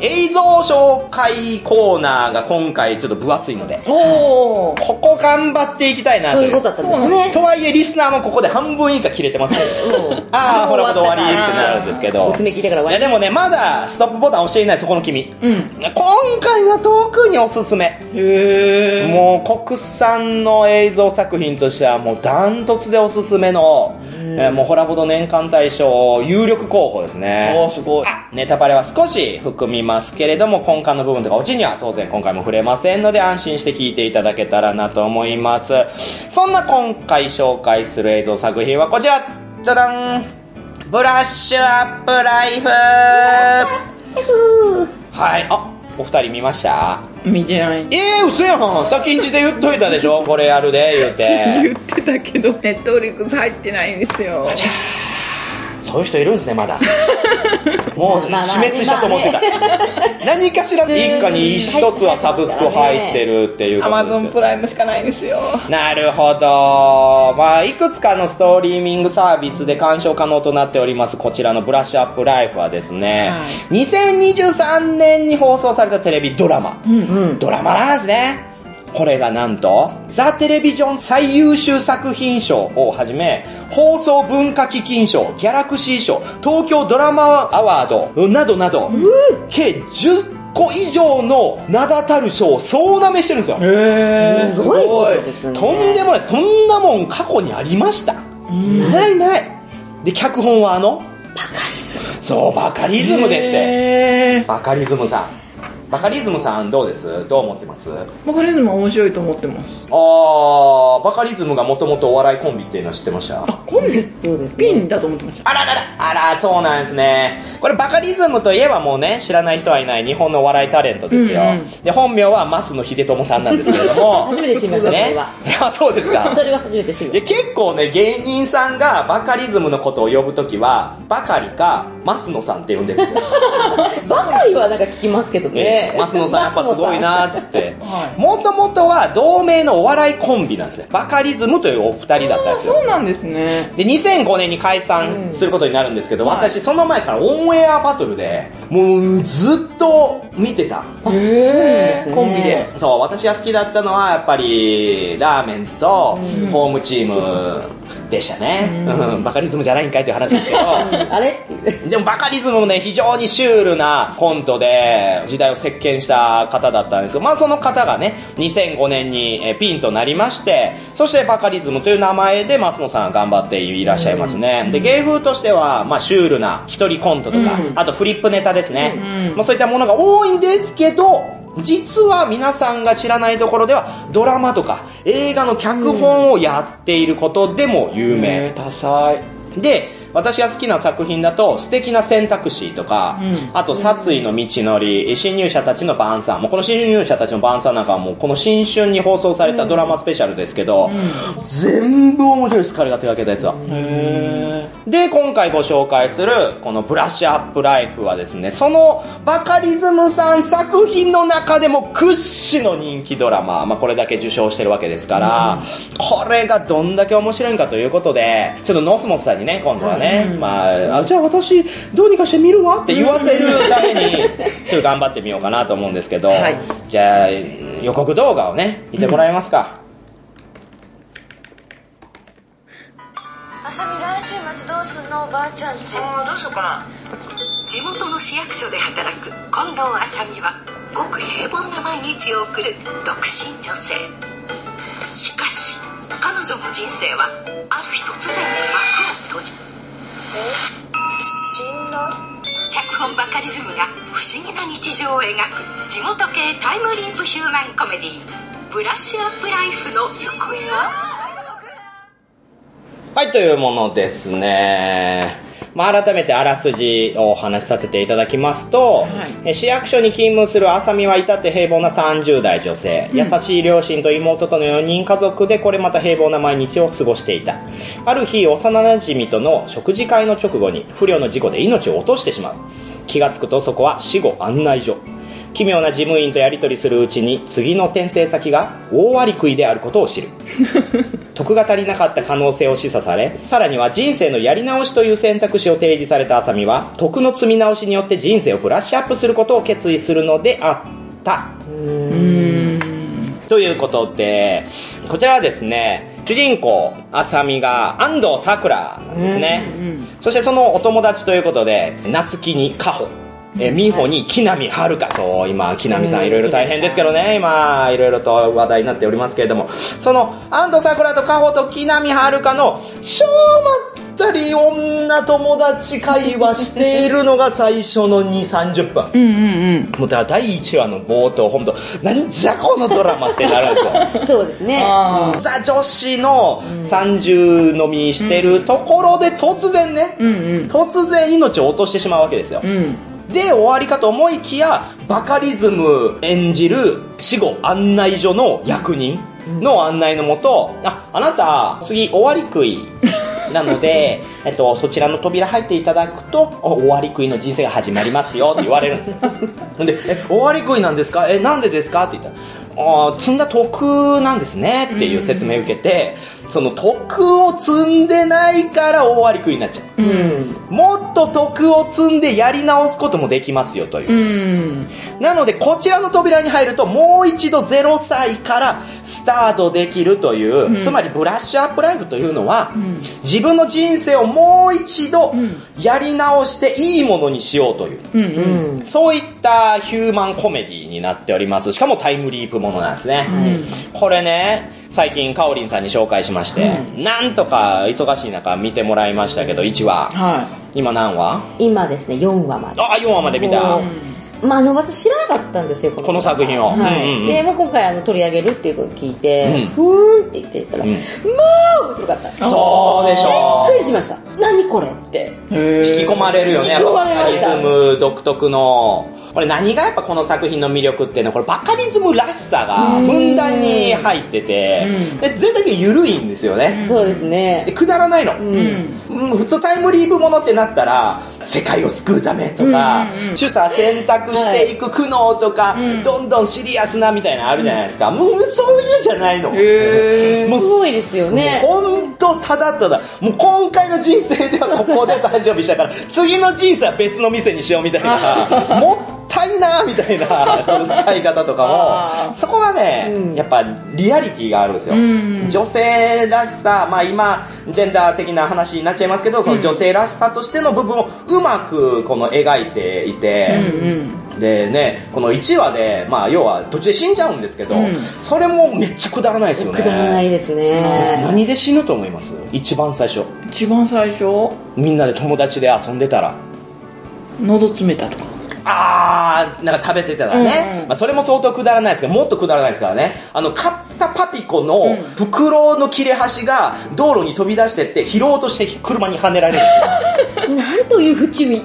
映像紹介コーナーが今回ちょっと分厚いので、おー。ここ頑張っていきたいなというう。そういことだったんですね。とはいえ、リスナーもここで半分以下切れてますけど、うんああ、ほら、終わりってなるんですけど。おすめ聞いてから終わりいや、でもね、まだストップボタン押していない、そこの君。うん。今回が特におすすめ。へー。もう国産の映像作品としてはもうダントツでおすすめの、えーもうホラボド年間大賞有力候補ですね。おー、すごい。ネタバレは少し含みますけれども、根幹の部分とかオチには当然今回も触れませんので安心して聞いていただけたらなと思います。そんな今回紹介する映像作品はこちらじゃじゃんブラッシュアップライフはい、あ、お二人見ました？見てない。えー、嘘やん先んじで言っといたでしょ？これやるで、言うて。言ってたけど、ネットフリックス入ってないんですよ。そういう人いるんですね、まだ。もう死滅したと思ってた。何かしら一家に一つはサブスク入ってるっていうアマゾン。プライムしかないんですよ。なるほど。まあ、いくつかのストーリーミングサービスで鑑賞可能となっております、こちらのブラッシュアップライフはですね、は2023年に放送されたテレビドラマ。うんうん。ドラマなんですね。これがなんと、ザ・テレビジョン最優秀作品賞をはじめ、放送文化基金賞、ギャラクシー賞、東京ドラマアワード、などなど、計10個以上の名だたる賞を総なめしてるんですよ。へー、すごいことですね。とんでもない。そんなもん過去にありました。ないない。で、脚本はあのバカリズム。そう、バカリズムです。バカリズムさん。バカリズムさんどうです？どう思ってます？バカリズムは面白いと思ってます。あー、バカリズムがもともとお笑いコンビっていうのは知ってました？あ、コンビ？そうですね。ピンだと思ってました。あらららあら、そうなんですね。これバカリズムといえばもうね、知らない人はいない日本のお笑いタレントですよ。うんうんで、本名は増野秀友さんなんですけれども。初めて知りました、それねは。あ、そうですか。それは初めて知りまでし結構ね、芸人さんがバカリズムのことを呼ぶときは、バカリか、増野さんって呼んでるんですよ。た。ばかりはなんか聞きますけどね。増野さんやっぱすごいなーっつっては。もともとは同名のお笑いコンビなんですよ。バカリズムというお二人だったんですよ。そうなんですね。で、2005年に解散することになるんですけど、はい私その前からオンエアバトルで、もうずっと見てた。へそうなんですねコンビで。そう、私が好きだったのはやっぱり、ラーメンズとホームチームでしたね。うん、バカリズムじゃないんかいという話ですけど、あれ？っていう。でもバカリズムもね、非常にシュールなコントで時代を席巻した方だったんですけど、まあその方がね、2005年にえーピンとなりまして、そしてバカリズムという名前で松野さん頑張っていらっしゃいますね。で、芸風としては、まあシュールな一人コントとか、あとフリップネタですね。うんまあそういったものが多いんですけど、実は皆さんが知らないところでは、ドラマとか映画の脚本をやっていることでも有名。へー多彩。で、私が好きな作品だと、素敵な選択肢とか、うん。あと、殺意の道のり、新入社たちの晩餐。もうこの新入社たちの晩餐なんかはもうこの新春に放送されたドラマスペシャルですけど、全部面白いです、彼が手掛けたやつは。へで、今回ご紹介する、このブラッシュアップライフはですね、そのバカリズムさん作品の中でも屈指の人気ドラマ、まあこれだけ受賞してるわけですから、これがどんだけ面白いんかということで、ちょっとノスモスさんにね、今度はね、まあ、あじゃあ私、どうにかして見るわって言わせるために、ちょっと頑張ってみようかなと思うんですけど、はい。じゃあ、予告動画をね、見てもらえますか。あさみ来週末どうすんの？おばあちゃんちああどうしようかな。地元の市役所で働く近藤麻美はごく平凡な毎日を送る独身女性。しかし彼女の人生はある日突然幕を閉じ死んだ脚本バカリズムが不思議な日常を描く地元系タイムリープヒューマンコメディブラッシュアップライフの行方は？はい、というものですね。まあ、改めてあらすじをお話しさせていただきますと、え市役所に勤務する浅見は至って平凡な30代女性、優しい両親と妹との4人家族でこれまた平凡な毎日を過ごしていた。ある日、幼馴染との食事会の直後に不慮の事故で命を落としてしまう。気がつくとそこは死後案内所。奇妙な事務員とやり取りするうちに次の転生先が大割り食いであることを知る。徳が足りなかった可能性を示唆され、さらには人生のやり直しという選択肢を提示された浅見は、徳の積み直しによって人生をブラッシュアップすることを決意するのであった。ということで、こちらはですね、主人公、浅見が安藤桜なんですね。そしてそのお友達ということで、夏希にカホ。えー、美穂に木南遥か。そう、今、木南さんいろいろ大変ですけどね、今、いろいろと話題になっておりますけれども、その、安藤桜とカホと木南遥かの、超まったり女友達会話しているのが最初の2、30分。うんうんうん。もうだから第1話の冒頭、本当なんじゃこのドラマってなるんですよ。そうですね。あザ女子の30飲みしてるところで突然ね、うんうん。突然命を落としてしまうわけですよ。うん。で、終わりかと思いきや、バカリズム演じる死後案内所の役人の案内のもと、あ、あなた、次終わり食い。なので、えっと、そちらの扉入っていただくと、お終わり食いの人生が始まりますよって言われるんですよ。で、え、終わり食いなんですか？え、なんでですか？って言ったら、あー積んだ徳なんですねっていう説明を受けて、その徳を積んでないから終わり食いになっちゃう。うん。もっと徳を積んでやり直すこともできますよという。うん。なので、こちらの扉に入ると、もう一度0歳からスタートできるという、うんつまりブラッシュアップライフというのは、ん自分の人生をもう一度んやり直していいものにしようという、うん。ううん。ん。そういったヒューマンコメディになっております。しかもタイムリープものなんですね。これね、最近カオリンさんに紹介しまして、なんとか忙しい中見てもらいましたけど、1話。は今何話？今ですね、4話まで。あ、4話まで見た。まあ、あの、私知らなかったんですよ、この作品をはい。うんうんうんで、まあ、今回あの取り上げるっていうことを聞いて、うんふーんって言ってたら、うんまあ、面白かった。そうでしょびっくりしました。何これって。引き込まれるよね、リズム独特の。これ何がやっぱこの作品の魅力っていうのは、これバカリズムらしさがふんだんに入ってて、で全体的に緩いんですよね。そうですねで。くだらないの。うん。うん、普通タイムリープものってなったら、世界を救うためとか、取捨選択していく苦悩とか、どんどんシリアスなみたいなのあるじゃないですか。もうそういうんじゃないの。へもうすごいですよね。本当ただただ、もう今回の人生ではここで誕生日したから、次の人生は別の店にしようみたいな、もったいなみたいな、その使い方とかも、そこはね、うんやっぱリアリティがあるんですよ。ん女性らしさ、まあ今、ジェンダー的な話になっちゃいますけど、その女性らしさとしての部分をうまくこの描いていて、でね、この1話で、まあ要は途中で死んじゃうんですけど、うんそれもめっちゃくだらないですよね。くだらないですね。何で死ぬと思います一番最初。一番最初みんなで友達で遊んでたら。喉詰めたとかあー、なんか食べてたらね。うんうんまあ、それも相当くだらないですけど、もっとくだらないですからね。あの、買ったパピコの袋の切れ端が道路に飛び出してって、拾おうとして車にはねられるんですよ。なんという不注意。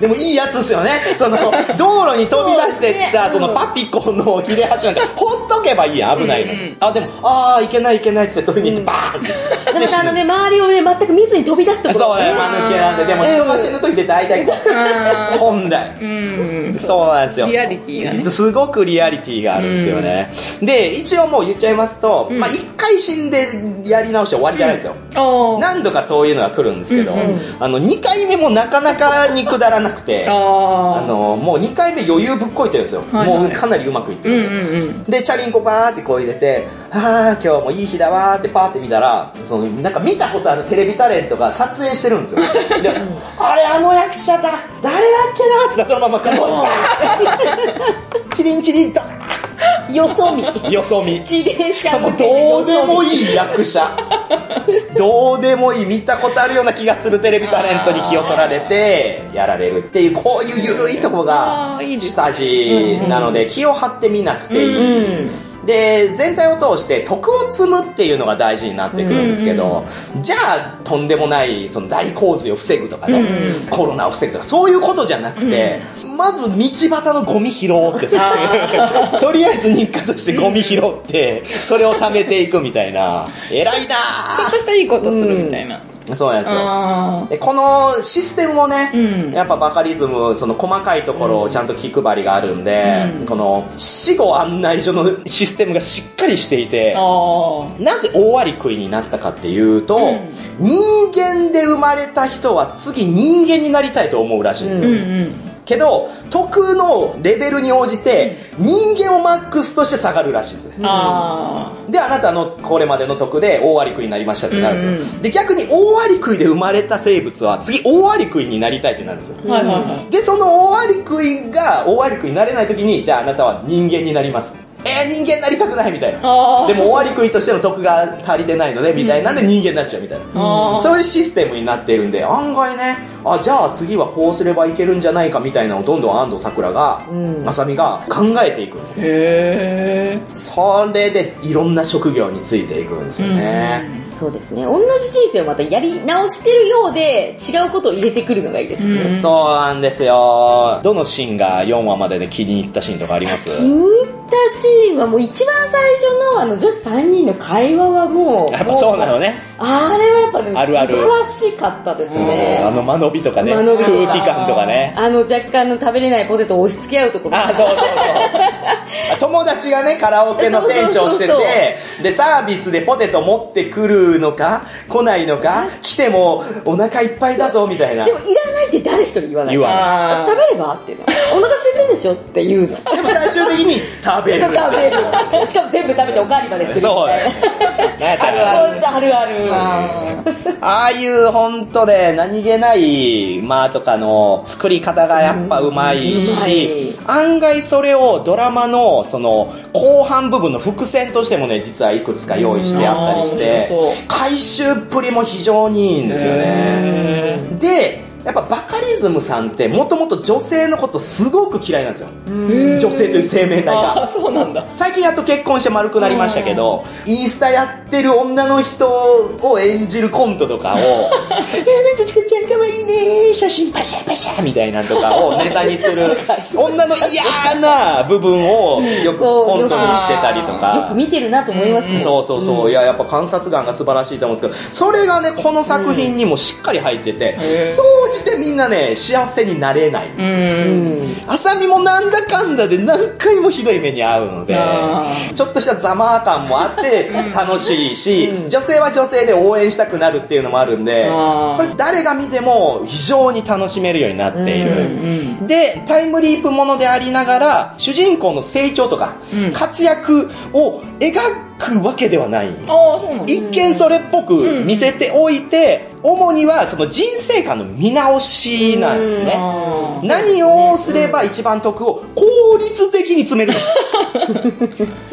でもいいやつですよね。その、道路に飛び出してった、そのパピコの切れ端なんか、ほっとけばいいやん、危ないのに。あ、でも、あー、いけないいけないっつって飛びに行って、バーンって。だからあのね、周りをね、全く見ずに飛び出すところ。そうね、間抜けなんで、でも人が死ぬ時って大体こう、本来。うんそうなんですよ。リアリティがねすごくリアリティがあるんですよね。で、一応もう言っちゃいますと、まあ一回死んでやり直して終わりじゃないですよ。あ何度かそういうのが来るんですけど、あの、2回目もなかなかにくだらなくて、ああの、もう2回目余裕ぶっこいてるんですよ。はいはいもうかなりうまくいってる。うんうんうんで、チャリンコバーってこう入れて、あー、今日もいい日だわーってパーって見たら、その、なんか見たことあるテレビタレントが撮影してるんですよ。で、あれ、あの役者だ誰だっけなーってそのままこう、チリンチリンと、よそ見。よそ見。自転車もうどうでもいい役者。どうでもいい、見たことあるような気がするテレビタレントに気を取られて、やられるっていう、こういう緩いとこが下地なので、気を張ってみなくていい。うん。で、全体を通して徳を積むっていうのが大事になってくるんですけど、じゃあ、とんでもない、その大洪水を防ぐとかね、コロナを防ぐとか、そういうことじゃなくて、まず道端のゴミ拾おうってさ、とりあえず日課としてゴミ拾って、それを貯めていくみたいな、偉いなちょっとしたいいことするみたいな。ぁそうなんですよ。あでこのシステムもね、うんやっぱバカリズム、その細かいところをちゃんと気配りがあるんで、うんこの死後案内所のシステムがしっかりしていてなぜ大割り食いになったかっていうと、うん人間で生まれた人は次人間になりたいと思うらしいんですあ。よ。うんうん。けど、徳のレベルに応じて、人間をマックスとして下がるらしいんですよ。あで、あなたのこれまでの徳で大割り食いになりましたってなるんですよ。うんうんで、逆に大割り食いで生まれた生物は次大割り食いになりたいってなるんですよ。あ。はいはいはで、その大割り食いが大割り食いになれない時に、じゃああなたは人間になります。えー、人間になりたくないみたいな。でも大割り食いとしての徳が足りてないので、みたいなんで人間になっちゃうみたいな。あーそういうシステムになっているんで、案外ね、あ、じゃあ次はこうすればいけるんじゃないかみたいなのをどんどん安藤桜が、うんあさみが考えていくんです。へえ。それでいろんな職業についていくんですよね。そうですね。同じ人生をまたやり直してるようで、違うことを入れてくるのがいいですね。そうなんですよ。どのシーンが4話までで気に入ったシーンとかあります？気に入ったシーンはもう一番最初のあの女子3人の会話はもう、やっぱそうなのね。あれはやっぱね、あるある素晴らしかったですね。あの間延びとかね、間延びとか空気感とかね。あの若干の食べれないポテトを押し付け合うところあ、そうそうそう。友達がね、カラオケの店長してて、で、サービスでポテト持ってくるのか、来ないのか、来てもお腹いっぱいだぞ、みたいな。でもでもいらないって誰一人言わない。言わないあ食べればっていうの。お腹空いてるでしょって言うの。最終的に食べる。食べる。しかも全部食べておかわりまでするみそうね な。あるあるある。ああいう本当で何気ない間とかの作り方がやっぱうまいし、案外それをドラマのその後半部分の伏線としてもね、実はいくつか用意してあったりして回収っぷりも非常にいいんですよね。で、やっぱバカリリズムさんってもともと女性のことすごく嫌いなんですよ。女性という生命体が。そうなんだ。最近やっと結婚して丸くなりましたけど、インスタやってる女の人を演じるコントとかを、えー、なんとちかちゃんかわいいね写真パシャパシャみたいなのとかをネタにする、女の嫌な部分をよくコントにしてたりとか。よく見てるなと思いますもん。そうそうそう。いや、やっぱ観察眼が素晴らしいと思うんですけど、それがね、この作品にもしっかり入ってて、総じてみんなね、幸せになれないんですよ。うん。あさみもなんだかんだで何回もひどい目に遭うのであ、ちょっとしたざま感もあって 楽しいし、女性は女性で応援したくなるっていうのもあるんでこれ誰が見ても非常に楽しめるようになっている。で、タイムリープものでありながら、主人公の成長とか、活躍を描くわけではない。一見それっぽく見せておいて、主にはその人生観の見直しなんですね。何をすれば一番得を効率的に詰める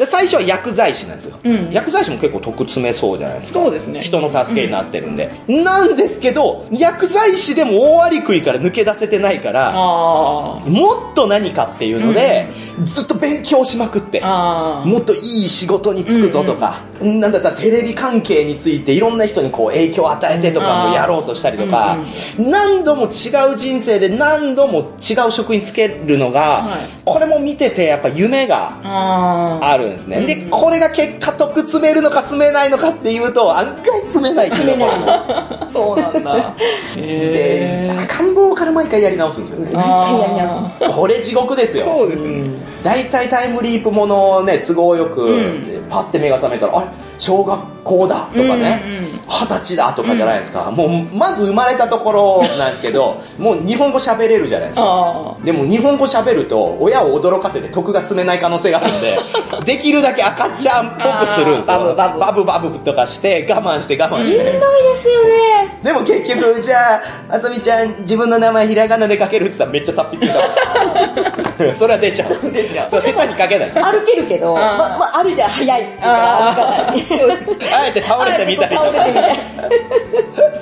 最初は薬剤師なんですよ、うん。薬剤師も結構得詰めそうじゃないですか。そうですね。人の助けになってるんで、なんですけど薬剤師でも大アリクイから抜け出せてないからあもっと何かっていうので、ずっと勉強しまくって。もっといい仕事に就くぞとか、なんだったらテレビ関係についていろんな人にこう影響を与えてとかもやろうとしたりとか、何度も違う人生で何度も違う職に就けるのが、はいこれも見ててやっぱ夢があるんですね。で、これが結果得詰めるのか詰めないのかっていうと、案外詰めないっていうの そうなんだ。で。赤ん坊から毎回やり直すんですよね。あやり直あ。これ地獄ですよ。そうですね。大体タイムリープものね、都合よく、うん。パッて目が覚めたら、あれ？小学校だとかねうんうんうん、二十歳だとかじゃないですか。もう、まず生まれたところなんですけど、もう日本語喋れるじゃないですか。あでも日本語喋ると、親を驚かせて得が積めない可能性があるんで、できるだけ赤ちゃんっぽくするんですよ。バブバブバブバブとかして、我慢して我慢して。しんどいですよね。でも結局、じゃあ、あさみちゃん、自分の名前ひらがなで書けるって言ったらめっちゃ達筆に書く。それは出ちゃう。出ちゃうそう、下手に書けない。歩けるけど、ま、ま、歩いたら早いっていうか、歩かない。あえて倒れてみたりとか。い。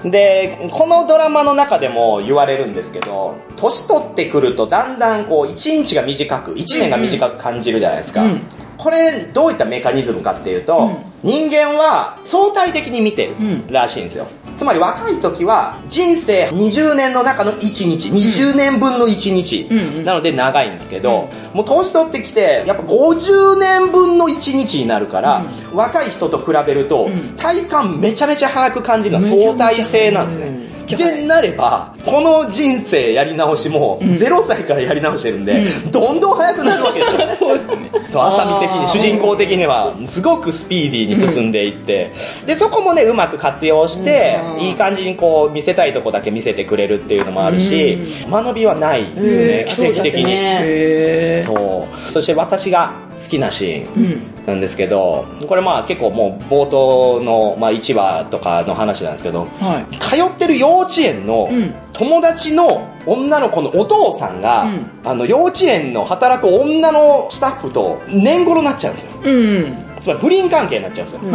で、このドラマの中でも言われるんですけど、年取ってくるとだんだんこう、1日が短く、1年が短く感じるじゃないですか。うんこれ、どういったメカニズムかっていうと、うん人間は相対的に見てるんらしいんですよ。つまり若い時は人生20年の中の1日、20年分の1日、うんうんなので長いんですけど、もう年取ってきて、やっぱ50年分の1日になるから、若い人と比べると、ん体感めちゃめちゃ早く感じるのは相対性なんですね。でなれば、この人生やり直しも、0歳からやり直してるんで、どんどん早くなるわけですよ。そうですね。そう、浅見的に、主人公的には、すごくスピーディーに進んでいって、で、そこもね、うまく活用して、うんいい感じにこう、見せたいとこだけ見せてくれるっていうのもあるし、間延びはないんですよね、うん奇跡的に。え。そう。そして私が好きなシーンうん。なんですけど、これまあ結構もう冒頭の、まあ1話とかの話なんですけど、はい。通ってる幼稚園のうん友達の女の子のお父さんが、うんあの幼稚園の働く女のスタッフと年頃になっちゃうんですよ。うん。つまり不倫関係になっちゃうんですよ。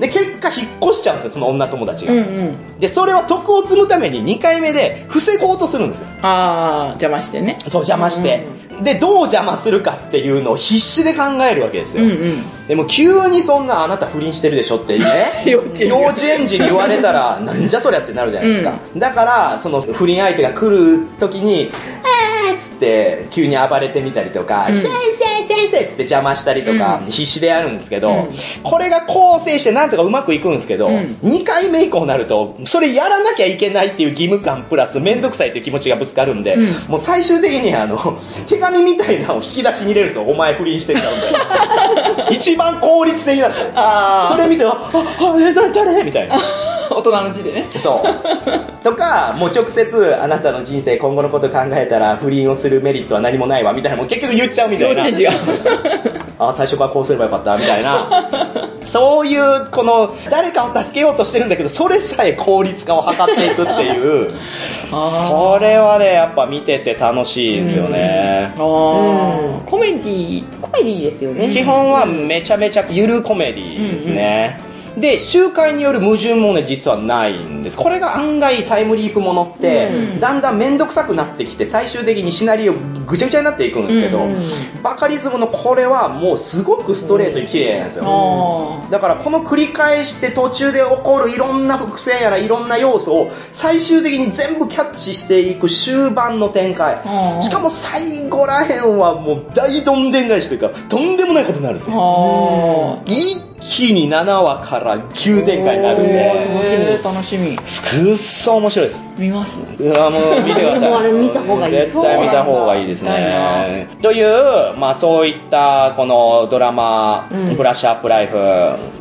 で、結果引っ越しちゃうんですよ、その女友達が。うんうん。で、それは得を積むために2回目で防ごうとするんですよ。ああ、邪魔してね。そう、邪魔して。で、どう邪魔するかっていうのを必死で考えるわけですよ。うんうん。でも急にそんなあなた不倫してるでしょってね 幼稚園児幼稚園児に言われたらなんじゃそりゃってなるじゃないですか、だからその不倫相手が来る時に「えーっつって急に暴れてみたりとか「うん。先生先生」っつって邪魔したりとか、必死でやるんですけど、うん。これが構成してなんとかうまくいくんですけど、うん。2回目以降になるとそれやらなきゃいけないっていう義務感プラス面倒くさいっていう気持ちがぶつかるんで、うん。もう最終的にあの手紙みたいなのを引き出しに入れるんですよ。お前不倫してるからみたいな一番効率的なんですよ。あそれ見て、あ、あ、あ誰？みたいな。あ、大人の字でね。そう。とか、もう直接、あなたの人生、今後のこと考えたら、不倫をするメリットは何もないわ、みたいな、もう結局言っちゃうみたいな。幼稚園児が。あ、最初からこうすればよかった、みたいな。そういう、この、誰かを助けようとしてるんだけど、それさえ効率化を図っていくっていう、それはね、やっぱ見てて楽しいですよね。ああ、コメディコメディですよね。基本はめちゃめちゃゆるコメディですね。で、周回による矛盾もね、実はないんです。これが案外タイムリープものって、だんだんめんどくさくなってきて、最終的にシナリオぐちゃぐちゃになっていくんですけど、バカリズムのこれはもうすごくストレートに綺麗なんですよ。あだからこの繰り返して途中で起こるいろんな伏線やらいろんな要素を最終的に全部キャッチしていく終盤の展開しかも最後らへんはもう大どんでん返しというか、とんでもないことになるんですあ。ね。ああ。一気に7話から急展開になるんで、楽しみ。くっそ面白いです。見ます？うわもう見てください。あれ見た方がいい絶対見た方がいいですね。という、まあそういったこのドラマ、ブラッシュアップライフ、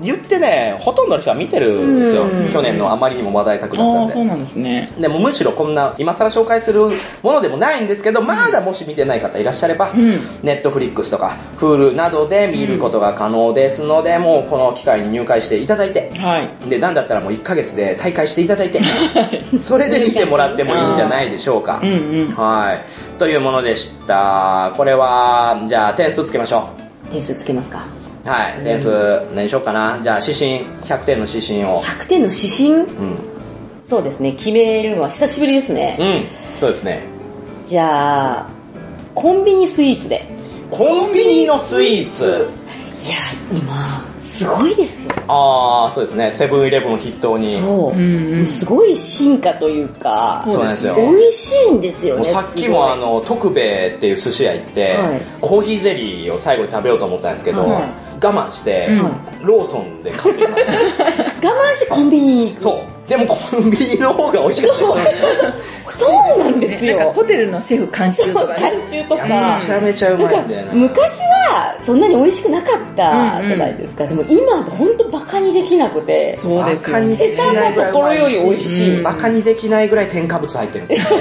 言ってね、ほとんどの人は見てるんですよ。去年のあまりにも話題作だったああ、んでそう。なんですね。でもむしろこんな今更紹介するものでもないんですけど、まだもし見てない方いらっしゃれば、んネットフリックスとか Hulu などで見ることが可能ですので、もうこの機会に入会していただいて、はい。で、なんだったらもう1ヶ月で大会していただいて、それで見てもらってもいいんじゃないでしょうか。うんうん。はい。というものでした。これは、じゃあ点数つけましょ点数つけますか？う。はい。点数、何しようかな。じゃあ指針、100点の指針を。100点の指針？うん。そうですね、決めるのは久しぶりですね。うん。そうですね。じゃあ、コンビニスイーツで。コンビニのスイーツ。いや、今、すごいですよ。ああ、そうですね。セブンイレブンを筆頭に。そう。んうんすごい進化というか、そうなんですよ。美味しいんですよね。もうさっきもあの、徳兵衛っていう寿司屋行って、はいコーヒーゼリーを最後に食べようと思ったんですけど、はい我慢して、うんローソンで買ってきました。我慢してコンビニに行く。そう。でもコンビニの方が美味しかったです。そうなんですよ。なんかホテルのシェフ監修とか監ね。修とか。めちゃめちゃうまいんだよな。昔はそんなに美味しくなかったじゃないですか。でも今本当バカにできなくて。そうですよバカにできないぐらいうまいし下手なところより美味しいバカにできないぐらい添加物入ってるんですよ。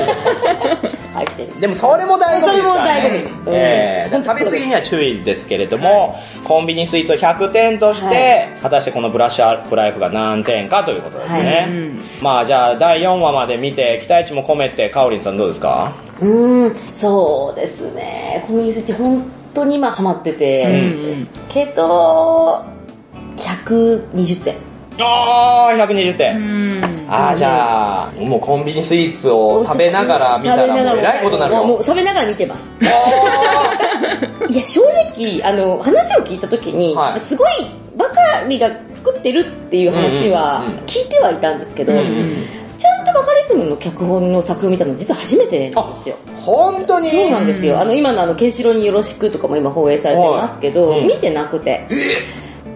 入ってる。でもそれも醍醐味ですからね。それも醍醐味うんええ本当そう食べ過ぎには注意ですけれども、コンビニスイーツを100点として、はい果たしてこのブラッシュアップライフが何点かということですね。はいうんまあじゃあ第4話まで見て、期待値も込めて、かおりんさんどうですか？うーん、そうですね。コンビニスイッチ本当に今ハマってて、うんけど、120点。あー、120点。うん。あー、じゃあ、もうコンビニスイーツを食べながら見たらもうえらいことになるよ。もう食べながら見てます。いや、正直、あの、話を聞いたときに、はいすごい、バカリが作ってるっていう話は聞いてはいたんですけど、うんうんちゃんとバカリズムの脚本の作品を見たの実は初めてなんですよ。本当に？そうなんですよ。あの、今のあの、ケンシロウによろしくとかも今放映されてますけど、見てなくて、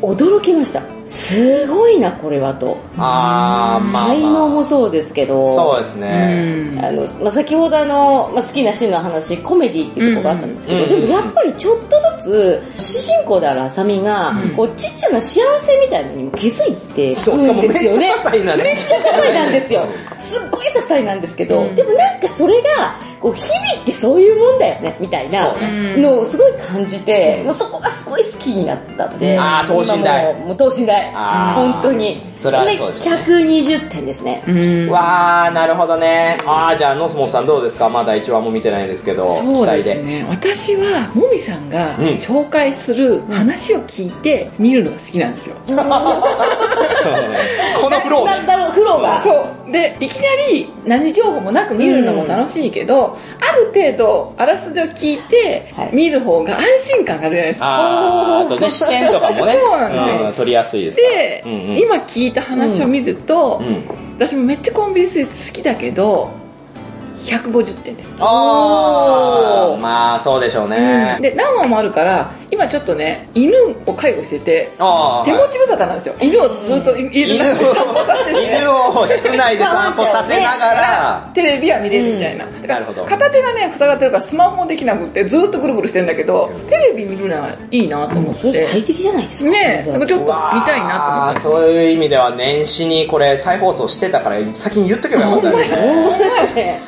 驚きました。すごいな、これはと。あー、まあ、才能まもそうですけど、あ、そうですね。うんあの、まあ、先ほどあの、まあ、好きなシーンの話、コメディっていうところがあったんですけど、うんでもやっぱりちょっとずつ、主人公であるあさみが、こう、ちっちゃな幸せみたいなのにも気づいてそう、くるしかもめっちゃんですよね。些細なね。めっちゃ些細なんですよ。すっごい些細なんですけど、でもなんかそれが、こう、日々ってそういうもんだよね、みたいなのをすごい感じて、もうそこがすごい好きになったんで。あー等身大もう等身大。あー本当に。それはそうでしょうね120点ですね。うん。わー、なるほどね。あー、じゃあ、ノスモスさんどうですか？まだ1話も見てないですけど、そうです。ね。私は、もみさんがうん紹介する話を聞いて見るのが好きなんですよ。このフローね。なんだろう、フローが。そう。で、いきなり何情報もなく見るのも楽しいけど、ある程度、あらすじを聞いてはい見る方が安心感があるじゃないですか。あー、あとね、視点とかもね、そうなんですよん取りやすいです。で、うんうん今聞いた話を見ると、うん。私もめっちゃコンビニスイーツ好きだけど、150点です。あー、まあ、そうでしょうね。で、何話もあるから、今ちょっとね、犬を介護してて、あー手持ち無沙汰なんですよ。犬をずっとい家で散歩させてを、犬を室内で散歩させながら、テレビは見れるみたいな。だからなるほど片手がね、塞がってるからスマホもできなくってずっとぐるぐるしてるんだけど、テレビ見るのはいいなと思っそれ最て。適じゃないですか。ねえ、なんかちょっと見たいなと思って。そういう意味では年始にこれ再放送してたから先に言っとけばよかったですね。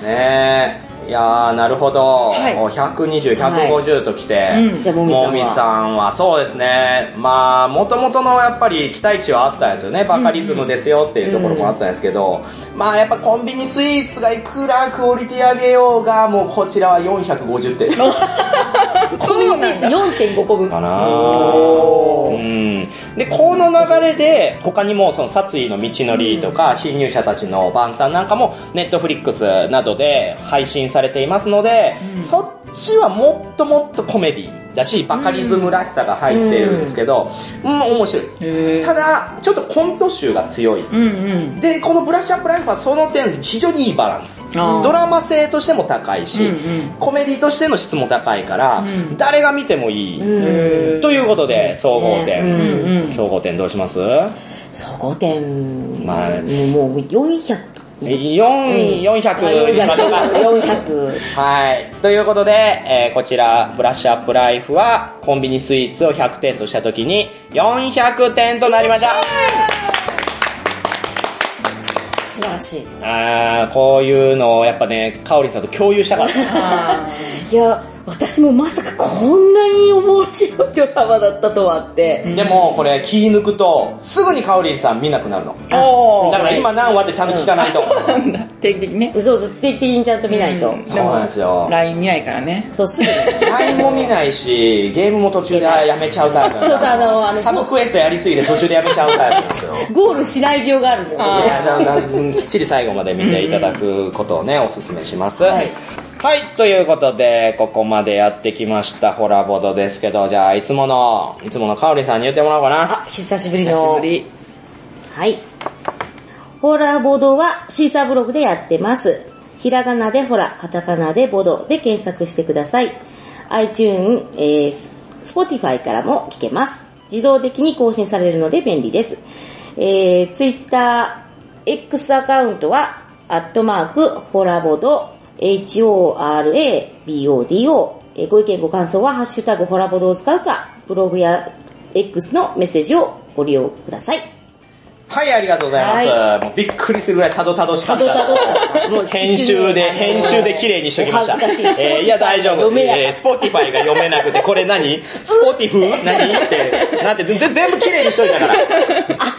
ねねえ。いやー、なるほど。はい120、150ときて、うんじゃあもみさんはもみさんは、そうですね。まあ、もともとのやっぱり期待値はあったんですよね。バカリズムですよっていうところもあったんですけど、まあやっぱコンビニスイーツがいくらクオリティ上げようが、もうこちらは450点。そうなんだ。4.5個分。かなうん。で、この流れで、他にもその殺意の道のりとか、侵入者たちの晩餐なんかも、ネットフリックスなどで配信されていますので、そっちはもっともっとコメディだし、バカリズムらしさが入っているんですけど、うん、面白いです。ただ、ちょっとコント集が強い。うんうん。で、このブラッシュアップライフはその点、非常にいいバランス。ドラマ性としても高いし、うんうんコメディとしての質も高いから、ん誰が見てもいい。へということで、総合点。うんうんうん総合点どうします？総合点、まあもう400と。4、400にしましょうか。400。はい。ということで、えーこちら、ブラッシュアップライフは、コンビニスイーツを100点としたときに、400点となりました。素晴らしい。あー、こういうのをやっぱね、かおりんさんと共有したかった。あいや、私もまさかこんなに面白いドラマだったとはって。でも、これ気抜くと、すぐにかおりんさん見なくなるの。だから今何話ってちゃんと聞かないと。なんだ。定期的にね。そうそう、定期的にちゃんと見ないと。うんそうなんですよ。LINE 見ないからね。そう、すぐに。LINE も見ないし、ゲームも途中でやめちゃうタイプそうそうあのあのサブクエストやりすぎて途中でやめちゃうタイプですよ。ゴールしない病があるんだよ。あいや、だだうんきっちり最後まで見ていただくことをね、おすすめします。はい。はい、ということで、ここまでやってきました、ホラボドですけど、じゃあ、いつもの、いつものかおりんさんに言ってもらおうかな。あ、久しぶり久しのぶ。り。はい。ホラーボードはシーサーブログでやってます。ひらがなでホラ、カタカナでボドで検索してください。iTune、えー、Spotify からも聞けます。自動的に更新されるので便利です。えー、Twitter、X アカウントは、アットマーク、ホラボド、HORABODO、えご意見ご感想は、ハッシュタグホラボドを使うか、ブログや X のメッセージをご利用ください。はい、ありがとうございます。はもうびっくりするぐらいたどたどしかった。たどたど編集で、編集で綺麗にしときました。お恥ずかしいえーいや、大丈夫。えー、 Spotifyが読めなくて、これ何？スポティフ何？って、なんて、全全部綺麗にしといたから。焦っ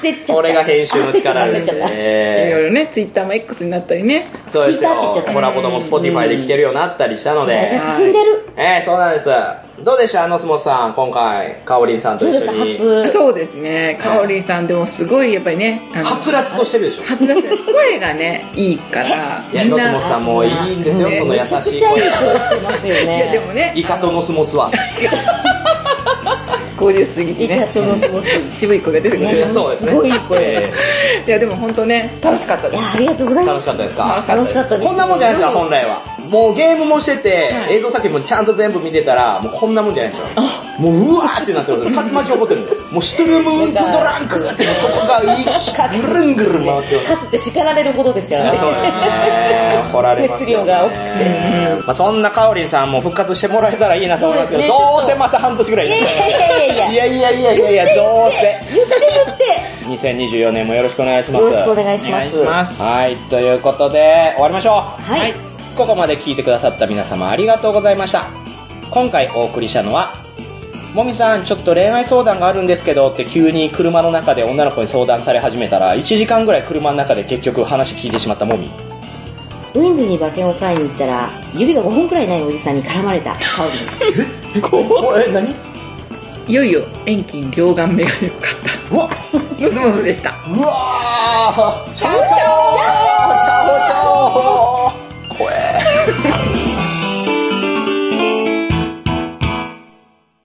ちゃった。これが編集の力です焦っちゃったいろね。いろね、Twitter も X になったりね。そうですよコラボドも Spotifyで聞けるようになったりしたので。進んでる。えー、そうなんです。どうでした？ノスモスさん、今回、かおりんさんとそうです、一緒に。初。そうですね。かおりんさんでもすごいやっぱりね。はつらつとしてるでしょ？はつらつ。声がね、いいから。いや、ノスモスさんもいいんですよ、ねその優めちゃくしい声ちゃいい声してますよいや、でね。もね、イカとノスモスは。50過ぎてね。イカとノスモス。渋い声が出てくる。いやそうですね。すごい声えいや、でも本当ね、楽しかったです。いや、ありがとうございー楽します。か？ったですか楽しかったです。こんなもんじゃないですか、本来は。もうゲームもしてて、はい映像作品もちゃんと全部見てたら、もうこんなもんじゃないですよ。もううわーってなってる。竜巻起こってるんですよ。もうシュトルムーントドランクって、ここがいぐるんぐるん回ってる。かつて叱られるほどですからね。そうですね。怒られますよ、ね。熱量が多くてまあそんなかおりんさんも復活してもらえたらいいなと思いますけど、どうせまた半年ぐらいいやいやいやいやいや。いやいやいやいやいや、どうせ。言って言って。2024年もよろしくお願いします。よろしくお願いしますはい、ということで、終わりましょう。はいここまで聞いてくださった皆様ありがとうございました。今回お送りしたのは、もみさん、ちょっと恋愛相談があるんですけどって急に車の中で女の子に相談され始めたら、1時間ぐらい車の中で結局話聞いてしまったもみ。ウィンズに馬券を買いに行ったら、指が5本くらいないおじさんに絡まれたカオリン。おえ、何？いよいよ遠近両用メガネを買っうわた。ノスモスでした。うわーチャオチャオチャオチャオ怖え